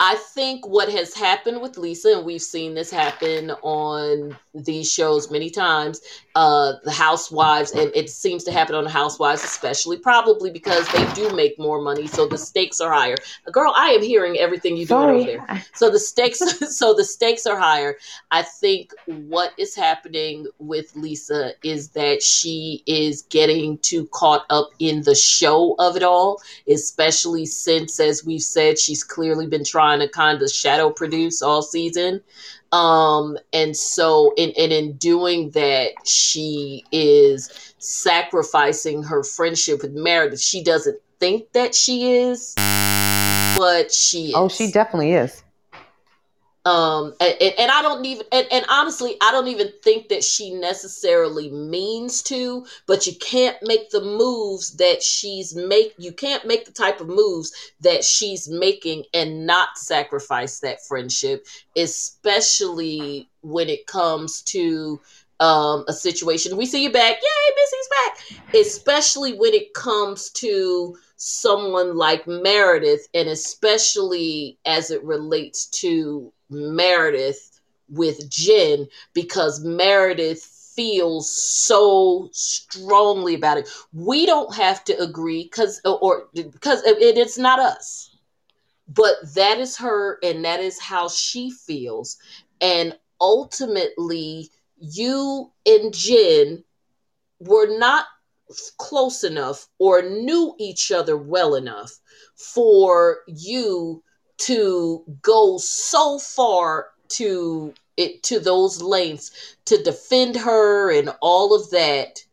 I think what has happened with Lisa, and we've seen this happen on these shows many times, uh, the housewives, and it seems to happen on the housewives, especially probably because they do make more money, so the stakes are higher. Girl, I am hearing everything you're doing over Sorry. there. So the stakes, [laughs] so the stakes are higher. I think what is happening with Lisa is that she is getting too caught up in the show of it all especially since, as we've said, she's clearly been trying to kind of shadow produce all season. Um, and so, in, and in doing that, she is sacrificing her friendship with Meredith. She doesn't think that she is, but she is Oh, she definitely is. Um and, and- i don't even and, and honestly i don't even think that she necessarily means to but you can't make the moves that she's make you can't make the type of moves that she's making and not sacrifice that friendship especially when it comes to um a situation. We see you back. Yay missy's back. Especially when it comes to someone like Meredith, and especially as it relates to Meredith with Jen, because Meredith feels so strongly about it. We don't have to agree because or because it, it's not us. But that is her and that is how she feels. And ultimately, you and Jen were not close enough or knew each other well enough for you to go so far to it to those lengths to defend her and all of that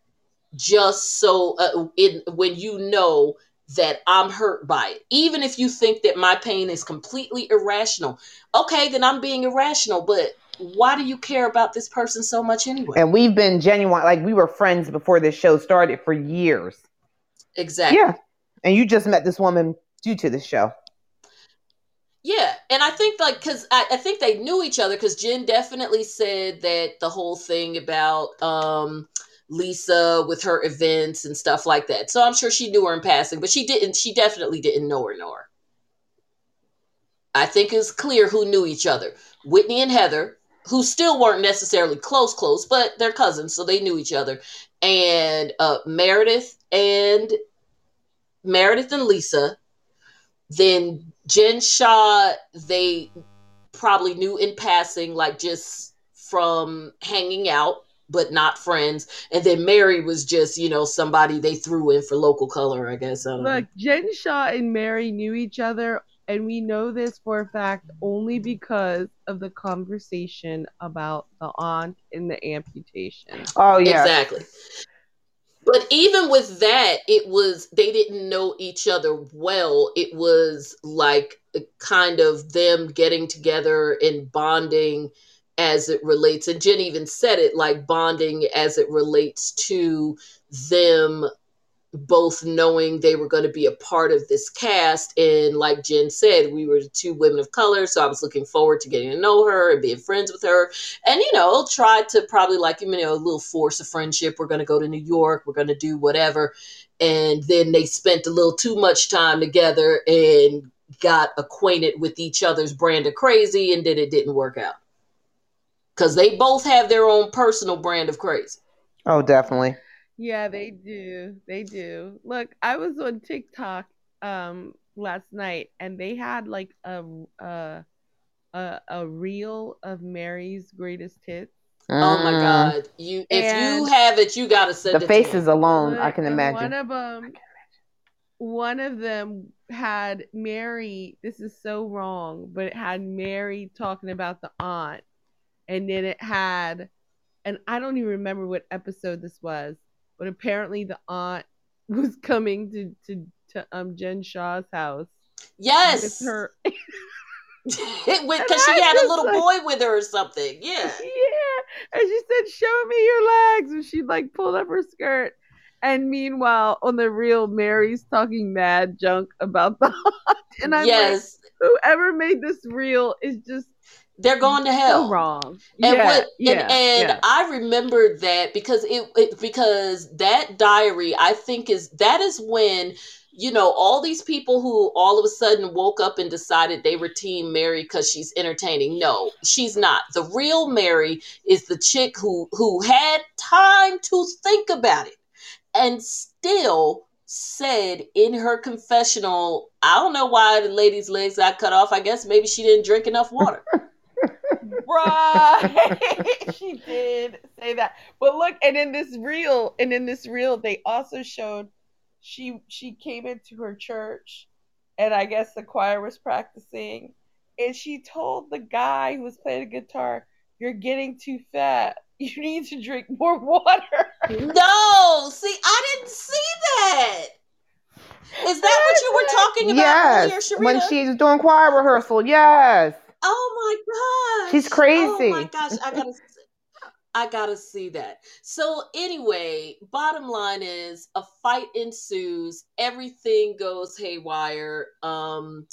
just so uh, in when you know that I'm hurt by it. Even if you think that my pain is completely irrational, okay, then I'm being irrational. But why do you care about this person so much anyway? And we've been genuine, like we were friends before this show started for years. exactly. Yeah. And you just met this woman due to the show. Yeah, and I think like because I, I think they knew each other because Jen definitely said that the whole thing about um Lisa with her events and stuff like that. So I'm sure she knew her in passing, but she didn't. She definitely didn't know her. Her. I think it's clear who knew each other. Whitney and Heather, who still weren't necessarily close, close, but they're cousins, so they knew each other. And uh, Meredith and Meredith and Lisa. Then Jen Shah, they probably knew in passing, like just from hanging out, but not friends. And then Mary was just, you know, somebody they threw in for local color, I guess. I don't know. Jen Shah and Mary knew each other, and we know this for a fact only because of the conversation about the aunt and the amputation. Oh yeah. Exactly. But even with that, it was they didn't know each other well. It was like a kind of them getting together and bonding as it relates. And Jen even said it like bonding as it relates to them both knowing they were going to be a part of this cast. And like Jen said, we were two women of color. So I was looking forward to getting to know her and being friends with her. And, you know, tried to probably like, you know, a little force of friendship. We're going to go to New York. We're going to do whatever. And then they spent a little too much time together and got acquainted with each other's brand of crazy. And then it didn't work out. Because they both have their own personal brand of crazy. Oh, definitely. Yeah, they do. They do. Look, I was on TikTok um last night and they had like a a a, a reel of Mary's greatest hits. Oh my Mm. God! You, if you have it, you gotta send The it to me. faces alone, I can imagine. One of them one of them had Mary, this is so wrong, but it had Mary talking about the aunt. And then it had and I don't even remember what episode this was, but apparently the aunt [laughs] was coming to to, to um Jen Shah's house Yes, with her [laughs] [laughs] because she had a little like- boy with her or something. Yeah, yeah. And she said, Show me your legs. And she like pulled up her skirt. And meanwhile, on the real, Mary's talking mad junk about the aunt. And I'm yes, like, whoever made this reel is just they're going to hell. so wrong. And yeah, what yeah, and, and yeah. I remember that because it, it because that diary I think is that is when you know all these people who all of a sudden woke up and decided they were team Mary because she's entertaining. No, she's not. The real Mary is the chick who who had time to think about it and still said in her confessional, I don't know why the lady's legs got cut off. I guess maybe she didn't drink enough water. [laughs] Right. [laughs] she did say that. But look, and in this reel, and in this reel, they also showed she she came into her church and I guess the choir was practicing. And she told the guy who was playing the guitar, You're getting too fat. [laughs] You need to drink more water. [laughs] No, see, I didn't see that. Is that what you were talking about earlier, Yes, Sharita? when she's doing choir rehearsal. Yes. Oh my gosh, She's crazy. Oh my gosh, I gotta, I gotta see that. So anyway, bottom line is a fight ensues. Everything goes haywire. Um,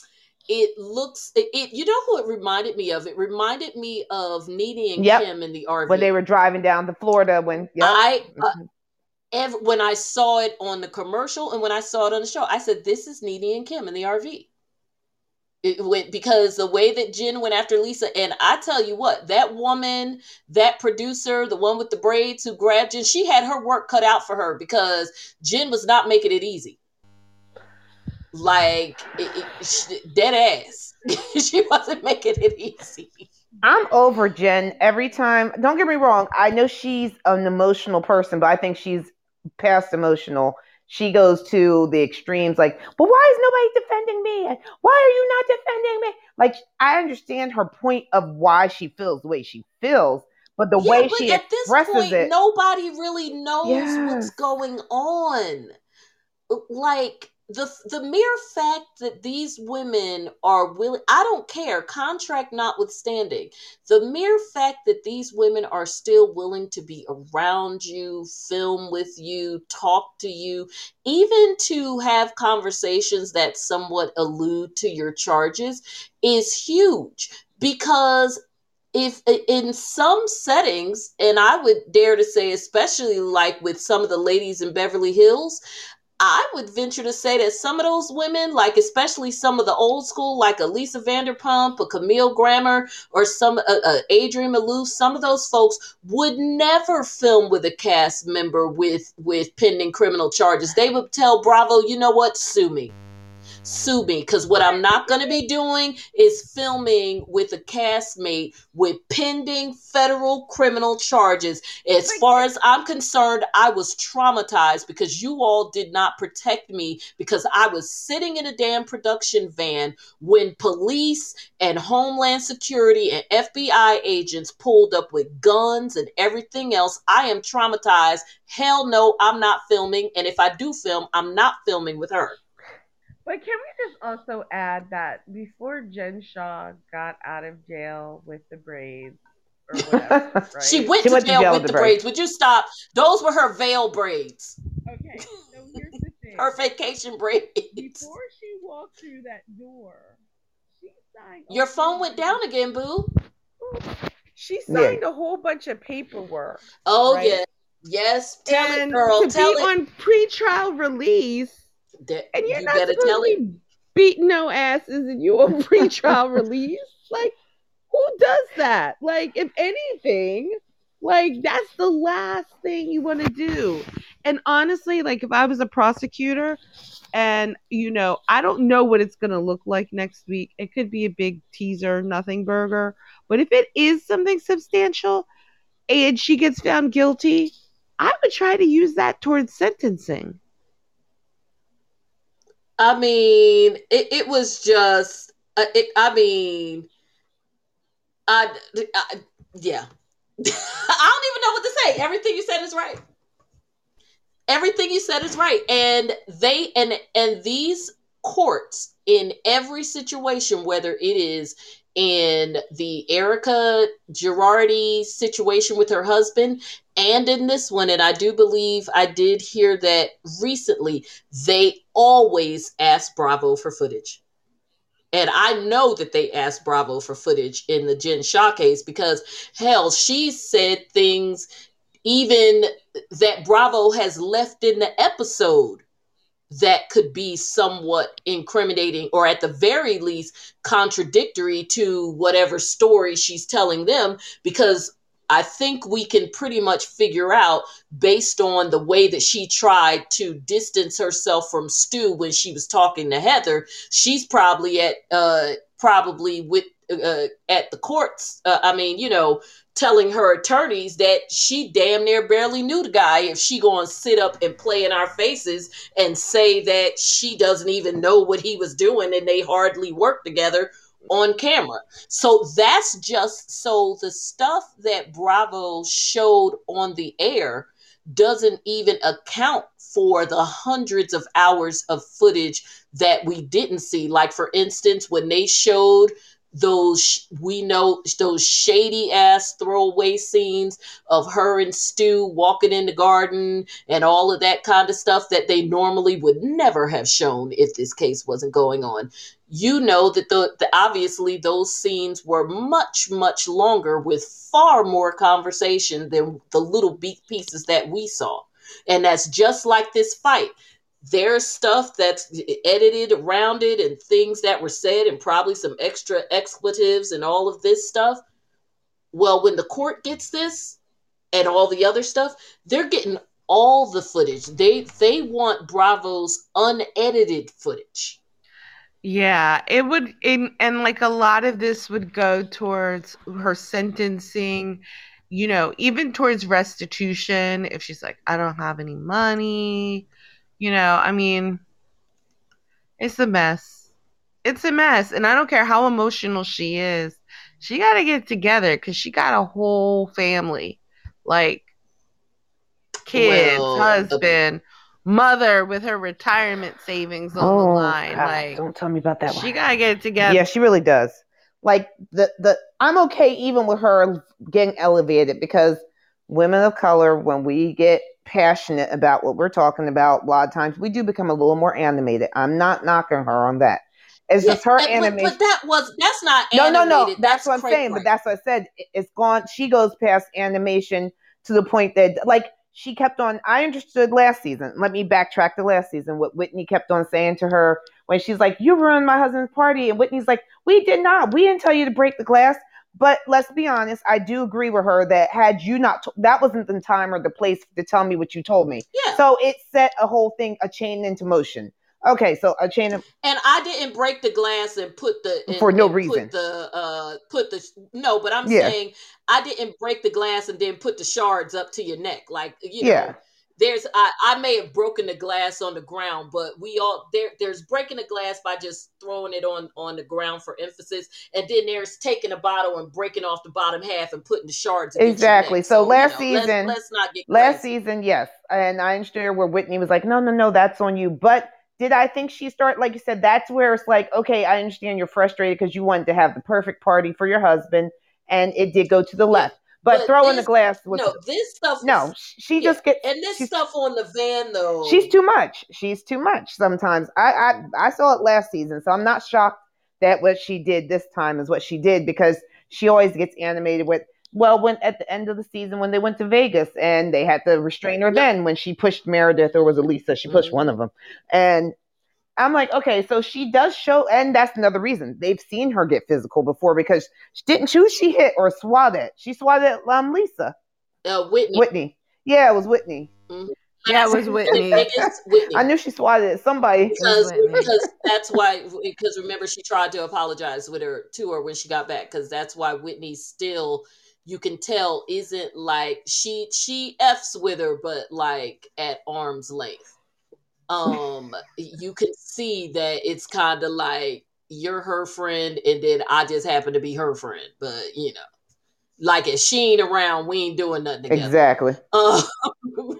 it looks, it, it. You know who it reminded me of? It reminded me of Nene and Yep. Kim in the RV. When they were driving down to Florida when yep. I uh, Mhm. ev- when I saw it on the commercial and when I saw it on the show, I said, "This is Nene and Kim in the RV." It went because the way that Jen went after Lisa, and I tell you what, that woman, that producer, the one with the braids who grabbed Jen, she had her work cut out for her because Jen was not making it easy. Like it, it, dead ass, [laughs] she wasn't making it easy. I'm over Jen every time. Don't get me wrong. I know she's an emotional person, but I think she's past emotional. She goes to the extremes like, but why is nobody defending me? And Why are you not defending me? Like, I understand her point of why she feels the way she feels, but the yeah, way but she at this point, it. nobody really knows what's going on. Like the the mere fact that these women are willing I don't care contract notwithstanding the mere fact that these women are still willing to be around you film with you talk to you even to have conversations that somewhat allude to your charges is huge. Because if in some settings and i would dare to say especially like with some of the ladies in beverly hills I would venture to say that some of those women, like especially some of the old school, like a Lisa Vanderpump, a Camille Grammer, or some uh, uh, Adrienne Maloof, some of those folks would never film with a cast member with with pending criminal charges. They would tell Bravo, you know what, sue me sue me because what I'm not going to be doing is filming with a castmate with pending federal criminal charges. As far as I'm concerned, I was traumatized because you all did not protect me because I was sitting in a damn production van when police and Homeland Security and FBI agents pulled up with guns and everything else. I am traumatized. Hell no, I'm not filming. And if I do film, I'm not filming with her. But can we just also add that before Jen Shah got out of jail with the braids, or [laughs] whatever, right? she went, she to, went jail to, jail with, with the braids. braids. Would you stop? Those were her veil braids. Okay, so [laughs] here's the thing: her vacation braids. Before she walked through that door, she signed. Your phone went down again, boo. She signed yeah. a whole bunch of paperwork. Oh right? yeah, yes. Tell and it, girl. To tell be it. on pretrial release that, and you're you not supposed tell to it. be beating no asses and you a pre-trial [laughs] release. Like, who does that? Like, if anything, like that's the last thing you want to do. And honestly, like if I was a prosecutor and you know, I don't know what it's gonna look like next week. It could be a big teaser, nothing burger. But if it is something substantial and she gets found guilty, I would try to use that towards sentencing. I mean, it, it was just, uh, it, I mean, I, I yeah. [laughs] I don't even know what to say. Everything you said is right. Everything you said is right. And they, and, and these courts in every situation, whether it is in the Erika Girardi situation with her husband and in this one, and I do believe I did hear that recently, they always ask Bravo for footage. And I know that they asked Bravo for footage in the Jen Shah case because, hell, she said things even that Bravo has left in the episode that could be somewhat incriminating or at the very least contradictory to whatever story she's telling them because I think we can pretty much figure out based on the way that she tried to distance herself from Stu when she was talking to Heather, she's probably at uh probably with uh, at the courts. Uh, I mean, you know, telling her attorneys that she damn near barely knew the guy if she to sit up and play in our faces and say that she doesn't even know what he was doing and they hardly work together on camera. So that's just so the stuff that Bravo showed on the air doesn't even account for the hundreds of hours of footage that we didn't see. Like, for instance, when they showed those we know those shady ass throwaway scenes of her and Stu walking in the garden and all of that kind of stuff that they normally would never have shown if this case wasn't going on. You know that the, the obviously those scenes were much much longer with far more conversation than the little beat pieces that we saw. And that's just like this fight there's stuff that's edited rounded, and things that were said and probably some extra expletives and all of this stuff. Well, when the court gets this and all the other stuff, they're getting all the footage. They they want Bravo's unedited footage. Yeah, it would and like a lot of this would go towards her sentencing, you know, even towards restitution if she's like I don't have any money you know, I mean, it's a mess. It's a mess. And I don't care how emotional she is. She got to get together because she got a whole family. Like, kids, well, husband, mother with her retirement savings on the Oh, line. God, Like don't tell me about that she one. gotta get it together. Yeah, she really does. Like the the I'm okay even with her getting elevated because women of color, when we get passionate about what we're talking about, a lot of times we do become a little more animated. I'm not knocking her on that. It's Yeah, just her but, animation. but that was that's not no, no, no. animated. That's, what I'm saying. But that's what I said. It- It's gone. She goes past animation to the point that, like, she kept on. I understood last season. Let me backtrack to last season. What Whitney kept on saying to her when she's like, "You ruined my husband's party," and Whitney's like, "We did not. We didn't tell you to break the glass." But let's be honest. I do agree with her that had you not, t- that wasn't the time or the place to tell me what you told me. yeah. So it set a whole thing, a chain into motion. Okay, so a chain of and I didn't break the glass and put the and- For no reason. Put the uh put the no, but I'm Yeah. saying I didn't break the glass and then put the shards up to your neck. Like you know, Yeah. There's I, I may have broken the glass on the ground, but we all there there's breaking the glass by just throwing it on on the ground for emphasis, and then there's taking a bottle and breaking off the bottom half and putting the shards Exactly. So you last know, let's- season- let's, not get Last crazy. season, yes. And I understand where Whitney was like, no, no, no, that's on you. But did I think she start, like you said, that's where it's like, okay, I understand you're frustrated because you wanted to have the perfect party for your husband and it did go to the left. But, but throwing the glass was, No, this stuff. no, she yeah, just gets, and this stuff on the van though. she's too much. She's too much sometimes. I, I, I saw it last season, so I'm not shocked that what she did this time is what she did because she always gets animated with, well, when at the end of the season when they went to Vegas and they had to restrain her then when she pushed Meredith or was it Lisa? She pushed Mhm. one of them. And I'm like, okay, so she does show, and that's another reason they've seen her get physical before because she didn't choose she hit or swatted. She swatted um Lisa uh, Whitney. Whitney. Yeah, it was Whitney. Yeah, it was Whitney. Whitney. I knew she swatted at somebody. because because that's why because remember she tried to apologize with her to her when she got back because that's why Whitney still you can tell isn't like she she f's with her but like at arm's length um you can see that it's kind of like you're her friend and then i just happen to be her friend but you know like if she ain't around we ain't doing nothing together Exactly. um, [laughs]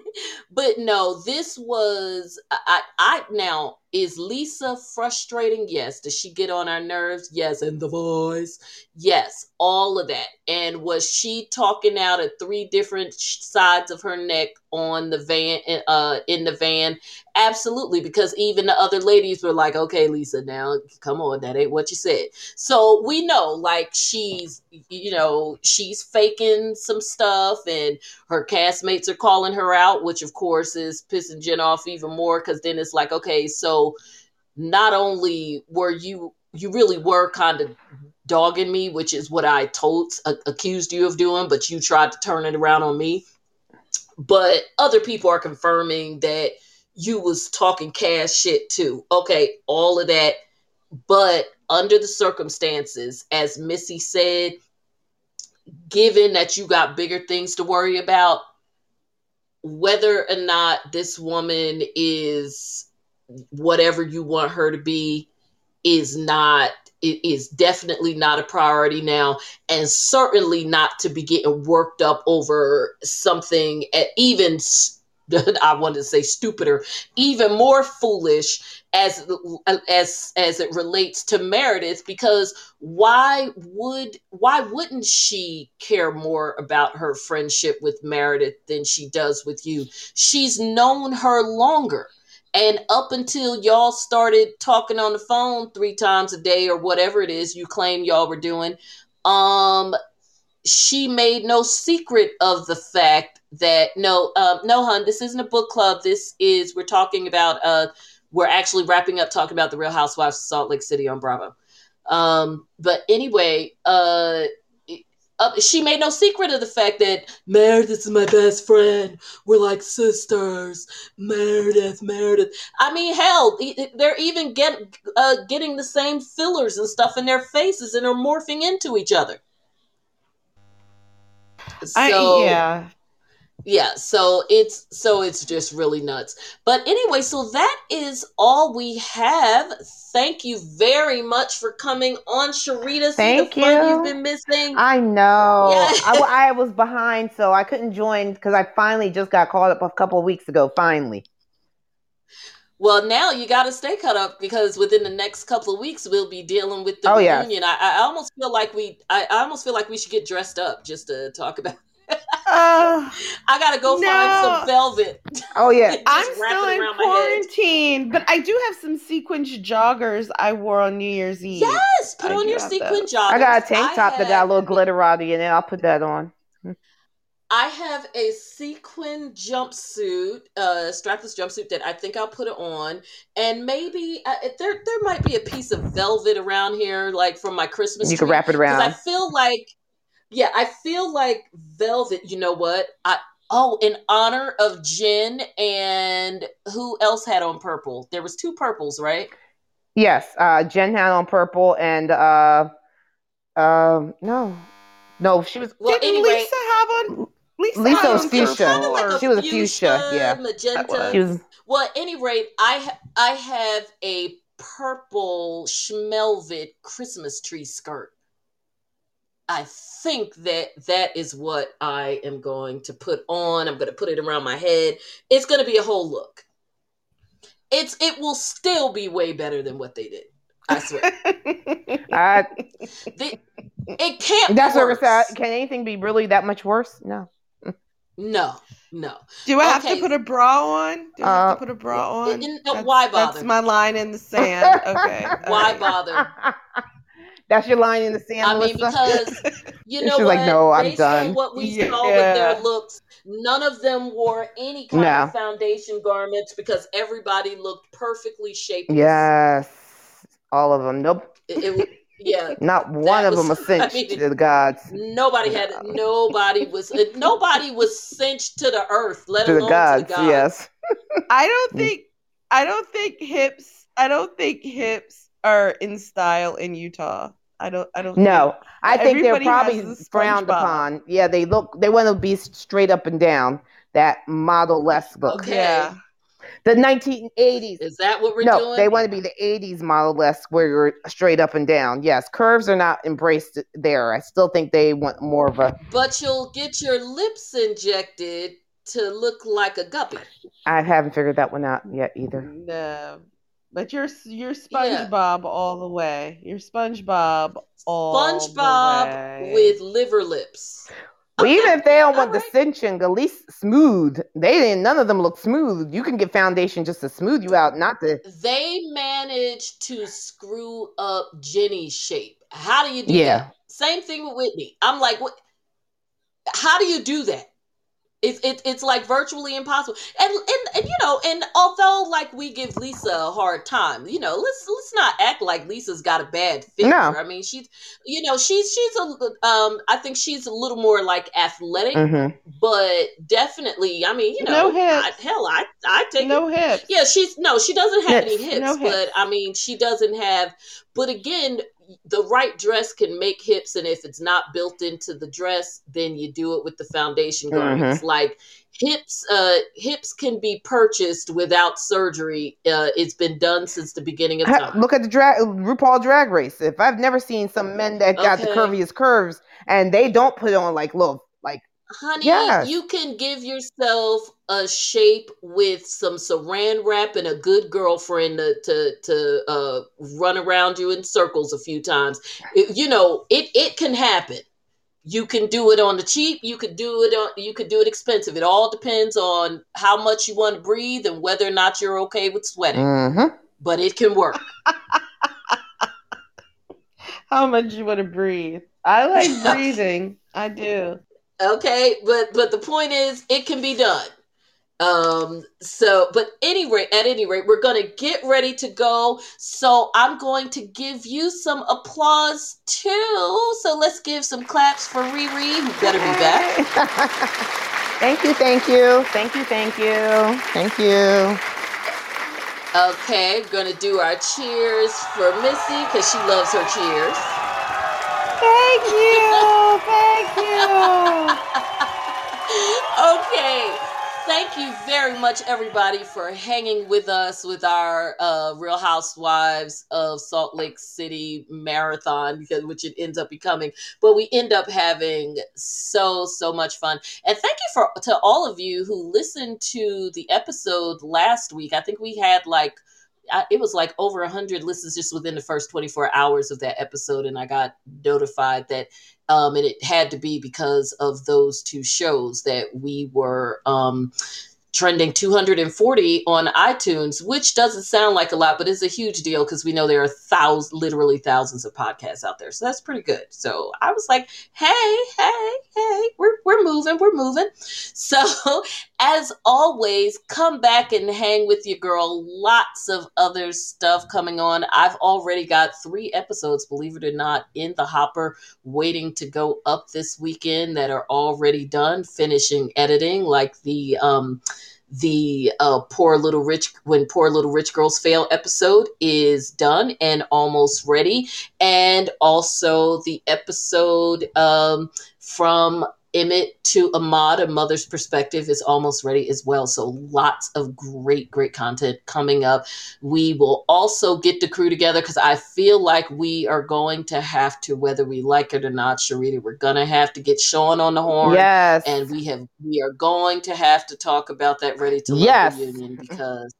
but no, this was I, I now is Lisa frustrating? Yes. Does she get on our nerves? Yes. And the voice? Yes. All of that. And was she talking out of three different sides of her neck on the van? Uh, in the van, absolutely. Because even the other ladies were like, "Okay, Lisa, now come on, that ain't what you said." So we know, like she's, you know, she's faking some stuff, and her castmates are calling her out, which of course is pissing Jen off even more because then it's like, okay, so not only were you, you really were kind of dogging me, which is what I told, accused you of doing, but you tried to turn it around on me. But other people are confirming that you was talking cash shit too. Okay, all of that. But under the circumstances, as Missy said, given that you got bigger things to worry about, whether or not this woman is whatever you want her to be is not it is definitely not a priority now and certainly not to be getting worked up over something even [laughs] I wanted to say stupider, even more foolish as as as it relates to Meredith because why would why wouldn't she care more about her friendship with Meredith than she does with you? She's known her longer. And up until y'all started talking on the phone three times a day or whatever it is you claim y'all were doing, um, she made no secret of the fact that no, um, no, hun, this isn't a book club. This is we're talking about. Uh, we're actually wrapping up talking about the Real Housewives of Salt Lake City on Bravo. Um, but anyway, uh, uh, she made no secret of the fact that Meredith is my best friend. We're like sisters. Meredith, Meredith. I mean, hell, they're even get uh, getting the same fillers and stuff in their faces and are morphing into each other. I, So yeah. Yeah so it's so it's just really nuts but anyway so that is all we have thank you very much for coming on sharita See Thank the fun you. you've been missing I know. Yeah. I, I was behind, so I couldn't join because I finally just got called up a couple of weeks ago. Finally. Well, now you got to stay cut up because within the next couple of weeks we'll be dealing with the Oh, yes. reunion. I, I almost feel like we, I, I almost feel like we should get dressed up just to talk about. Uh, [laughs] I gotta go find some velvet. Oh yeah. [laughs] I'm still in around my head. quarantine, but I do have some sequence joggers I wore on New Year's Eve. Yes, put I on your sequin joggers. I got a tank I top that got a little glitterati in it. I'll put that on. I have a sequin jumpsuit, uh, strapless jumpsuit that I think I'll put it on, and maybe uh, there there might be a piece of velvet around here, like from my Christmas. You can wrap it around. I feel like, yeah, I feel like velvet. You know what? I oh, in honor of Jen and who else had on purple? There was two purples, right? Yes, uh, Jen had on purple and uh, um, no, no, she was Well, Didn't anyway, Lisa have on? Lisa, Lisa was fuchsia. kind of like a She was a fuchsia, yeah. magenta. she was Well, at any rate, I ha- I have a purple schmelvet Christmas tree skirt. I think that that is what I am going to put on. I'm going to put it around my head. It's going to be a whole look. It's it will still be way better than what they did. I swear. [laughs] I, The- it can't. that's be what I worse. said. Can anything be really that much worse? No. No, no. Do I have to put a bra on? Do I have Uh, to put a bra on? And- and, uh, That's- why bother? That's my line in the sand. Okay. [laughs] Why right. bother? [laughs] That's your line in the sand, I mean, because [laughs] you She's know like, what? "No, I'm Based on done." what we Yeah. saw with their looks, none of them wore any kind No. of foundation garments because everybody looked perfectly shapeless. yes, all of them. Nope, It, it yeah. [laughs] not one of was- them was [laughs] I cinched mean, to the gods. Nobody had. Nobody was. uh, Nobody was cinched to the earth, let To the alone gods, to the gods. yes. I don't think I don't think hips I don't think hips are in style in Utah. I don't I don't No, I think they're probably frowned SpongeBob. upon. Yeah, they look. They want to be straight up and down. That model less look. Okay. Yeah. The 1980s. Is that what we're no, doing? they want to be the 80s model less where you're straight up and down. Yes, curves are not embraced there. I still think they want more of a. But you'll get your lips injected to look like a guppy. I haven't figured that one out yet either. No. But you're you're Yeah. SpongeBob all the way. You're SpongeBob all the SpongeBob way. with liver lips. But even if they don't all want the [laughs] right. cinching, at least smooth. They didn't. None of them look smooth. You can get foundation just to smooth you out, not to. They managed to screw up Jenny's shape. How do you do Yeah. that? Same thing with Whitney. I'm like, what? How do you do that? It's it, it's like virtually impossible. And, and and you know, and although like we give Lisa a hard time, you know, let's let's not act like Lisa's got a bad figure. No. I mean, she's you know she's she's a um I think she's a little more like athletic, hmm but definitely I mean you know No. I, hell I I take no it hips. yeah, she's no, she doesn't have any Hips. hips, No hips. but I mean, she doesn't have. But again, the right dress can make hips, and if it's not built into the dress, then you do it with the foundation garments. Like hips, uh, hips can be purchased without surgery. Uh, it's been done since the beginning of time. Look at the drag RuPaul Drag Race. If I've never seen some men that got the curviest curves and they don't put on like little Honey, Yes. you can give yourself a shape with some saran wrap and a good girlfriend to to, to uh, run around you in circles a few times. It- you know, it it can happen. You can do it on the cheap. You could do it on. You could do it expensive. It all depends on how much you want to breathe and whether or not you're okay with sweating. mhm. But it can work. [laughs] How much you want to breathe? I like [laughs] breathing. I do. Okay, but but the point is, it can be done. Um. So, but anyway, at any rate, we're gonna get ready to go. So I'm going to give you some applause too. So let's give some claps for Riri, who better be back. [laughs] thank you, thank you, thank you, thank you, thank you. Okay, we're gonna do our cheers for Missy because she loves her cheers. Thank you. Thank you. okay, thank you very much, everybody, for hanging with us with our uh, Real Housewives of Salt Lake City marathon, because which it ends up becoming. But we end up having so so much fun, and thank you for to all of you who listened to the episode last week. I think we had like It was like over 100 listens just within the first 24 hours of that episode and i got notified that um, and it had to be because of those two shows that we were um, trending 240 on iTunes, which doesn't sound like a lot, but it's a huge deal because we know there are thousands, literally thousands of podcasts out there. So that's pretty good. So I was like, hey, hey, hey, we're, we're moving, we're moving. So [laughs] as always, come back and hang with your girl. Lots of other stuff coming on. I've already got three episodes, believe it or not, in the hopper waiting to go up this weekend that are already done, finishing editing, like the um the uh, poor little rich when poor little rich girls fail episode is done and almost ready. And also the episode um, from Emmett to Ahmaud, a mother's perspective, is almost ready as well. So lots of great, great content coming up. We will also get the crew together because I feel like we are going to have to, whether we like it or not, Sharita, we're gonna have to get Sean on the horn. Yes. And we have we are going to have to talk about that ready to love Yes. reunion because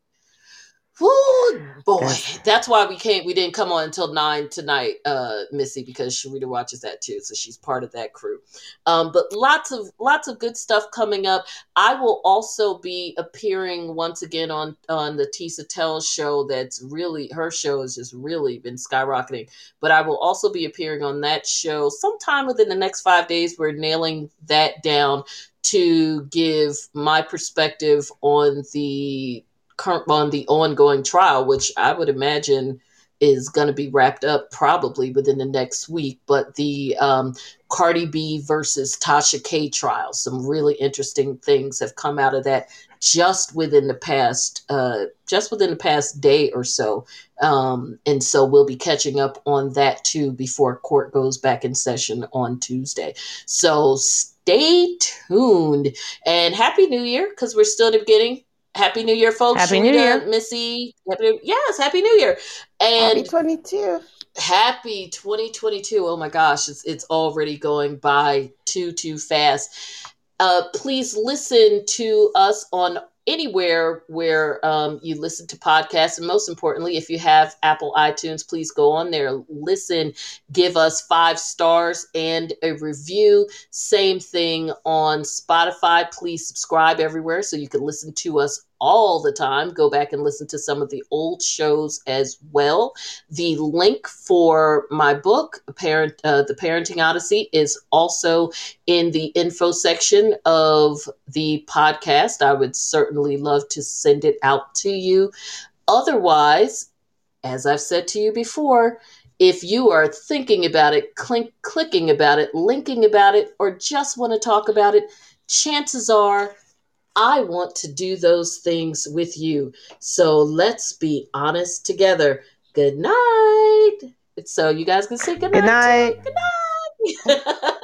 Woo, boy, that's why we can't. We didn't come on until nine tonight, uh, Missy, because Sharita watches that too, so she's part of that crew. Um, but lots of lots of good stuff coming up. I will also be appearing once again on on the Tisa Tell show. That's really her show has just really been skyrocketing. But I will also be appearing on that show sometime within the next five days. We're nailing that down to give my perspective on the current on the ongoing trial, which I would imagine is going to be wrapped up probably within the next week. But the um, Cardi B versus Tasha K trial, some really interesting things have come out of that just within the past uh, just within the past day or so. Um, and so we'll be catching up on that too before court goes back in session on Tuesday. So stay tuned and happy new year because we're still in the beginning. Happy New Year, folks. Happy New Year. Missy. Happy, yes, Happy New Year. And Happy 22. happy 2022 oh my gosh it's, it's already going by too too fast uh, please listen to us on anywhere where um, you listen to podcasts and most importantly if you have apple itunes please go on there listen give us five stars and a review same thing on spotify please subscribe everywhere so you can listen to us all the time go back and listen to some of the old shows as well the link for my book, Parent, uh, The Parenting Odyssey, is also in the info section of the podcast. I would certainly love to send it out to you. Otherwise, as I've said to you before, if you are thinking about it, clink, clicking about it, linking about it, or just want to talk about it, chances are I want to do those things with you. So let's be honest together. Good night. So you guys can say good night. Good night. Good night. [laughs]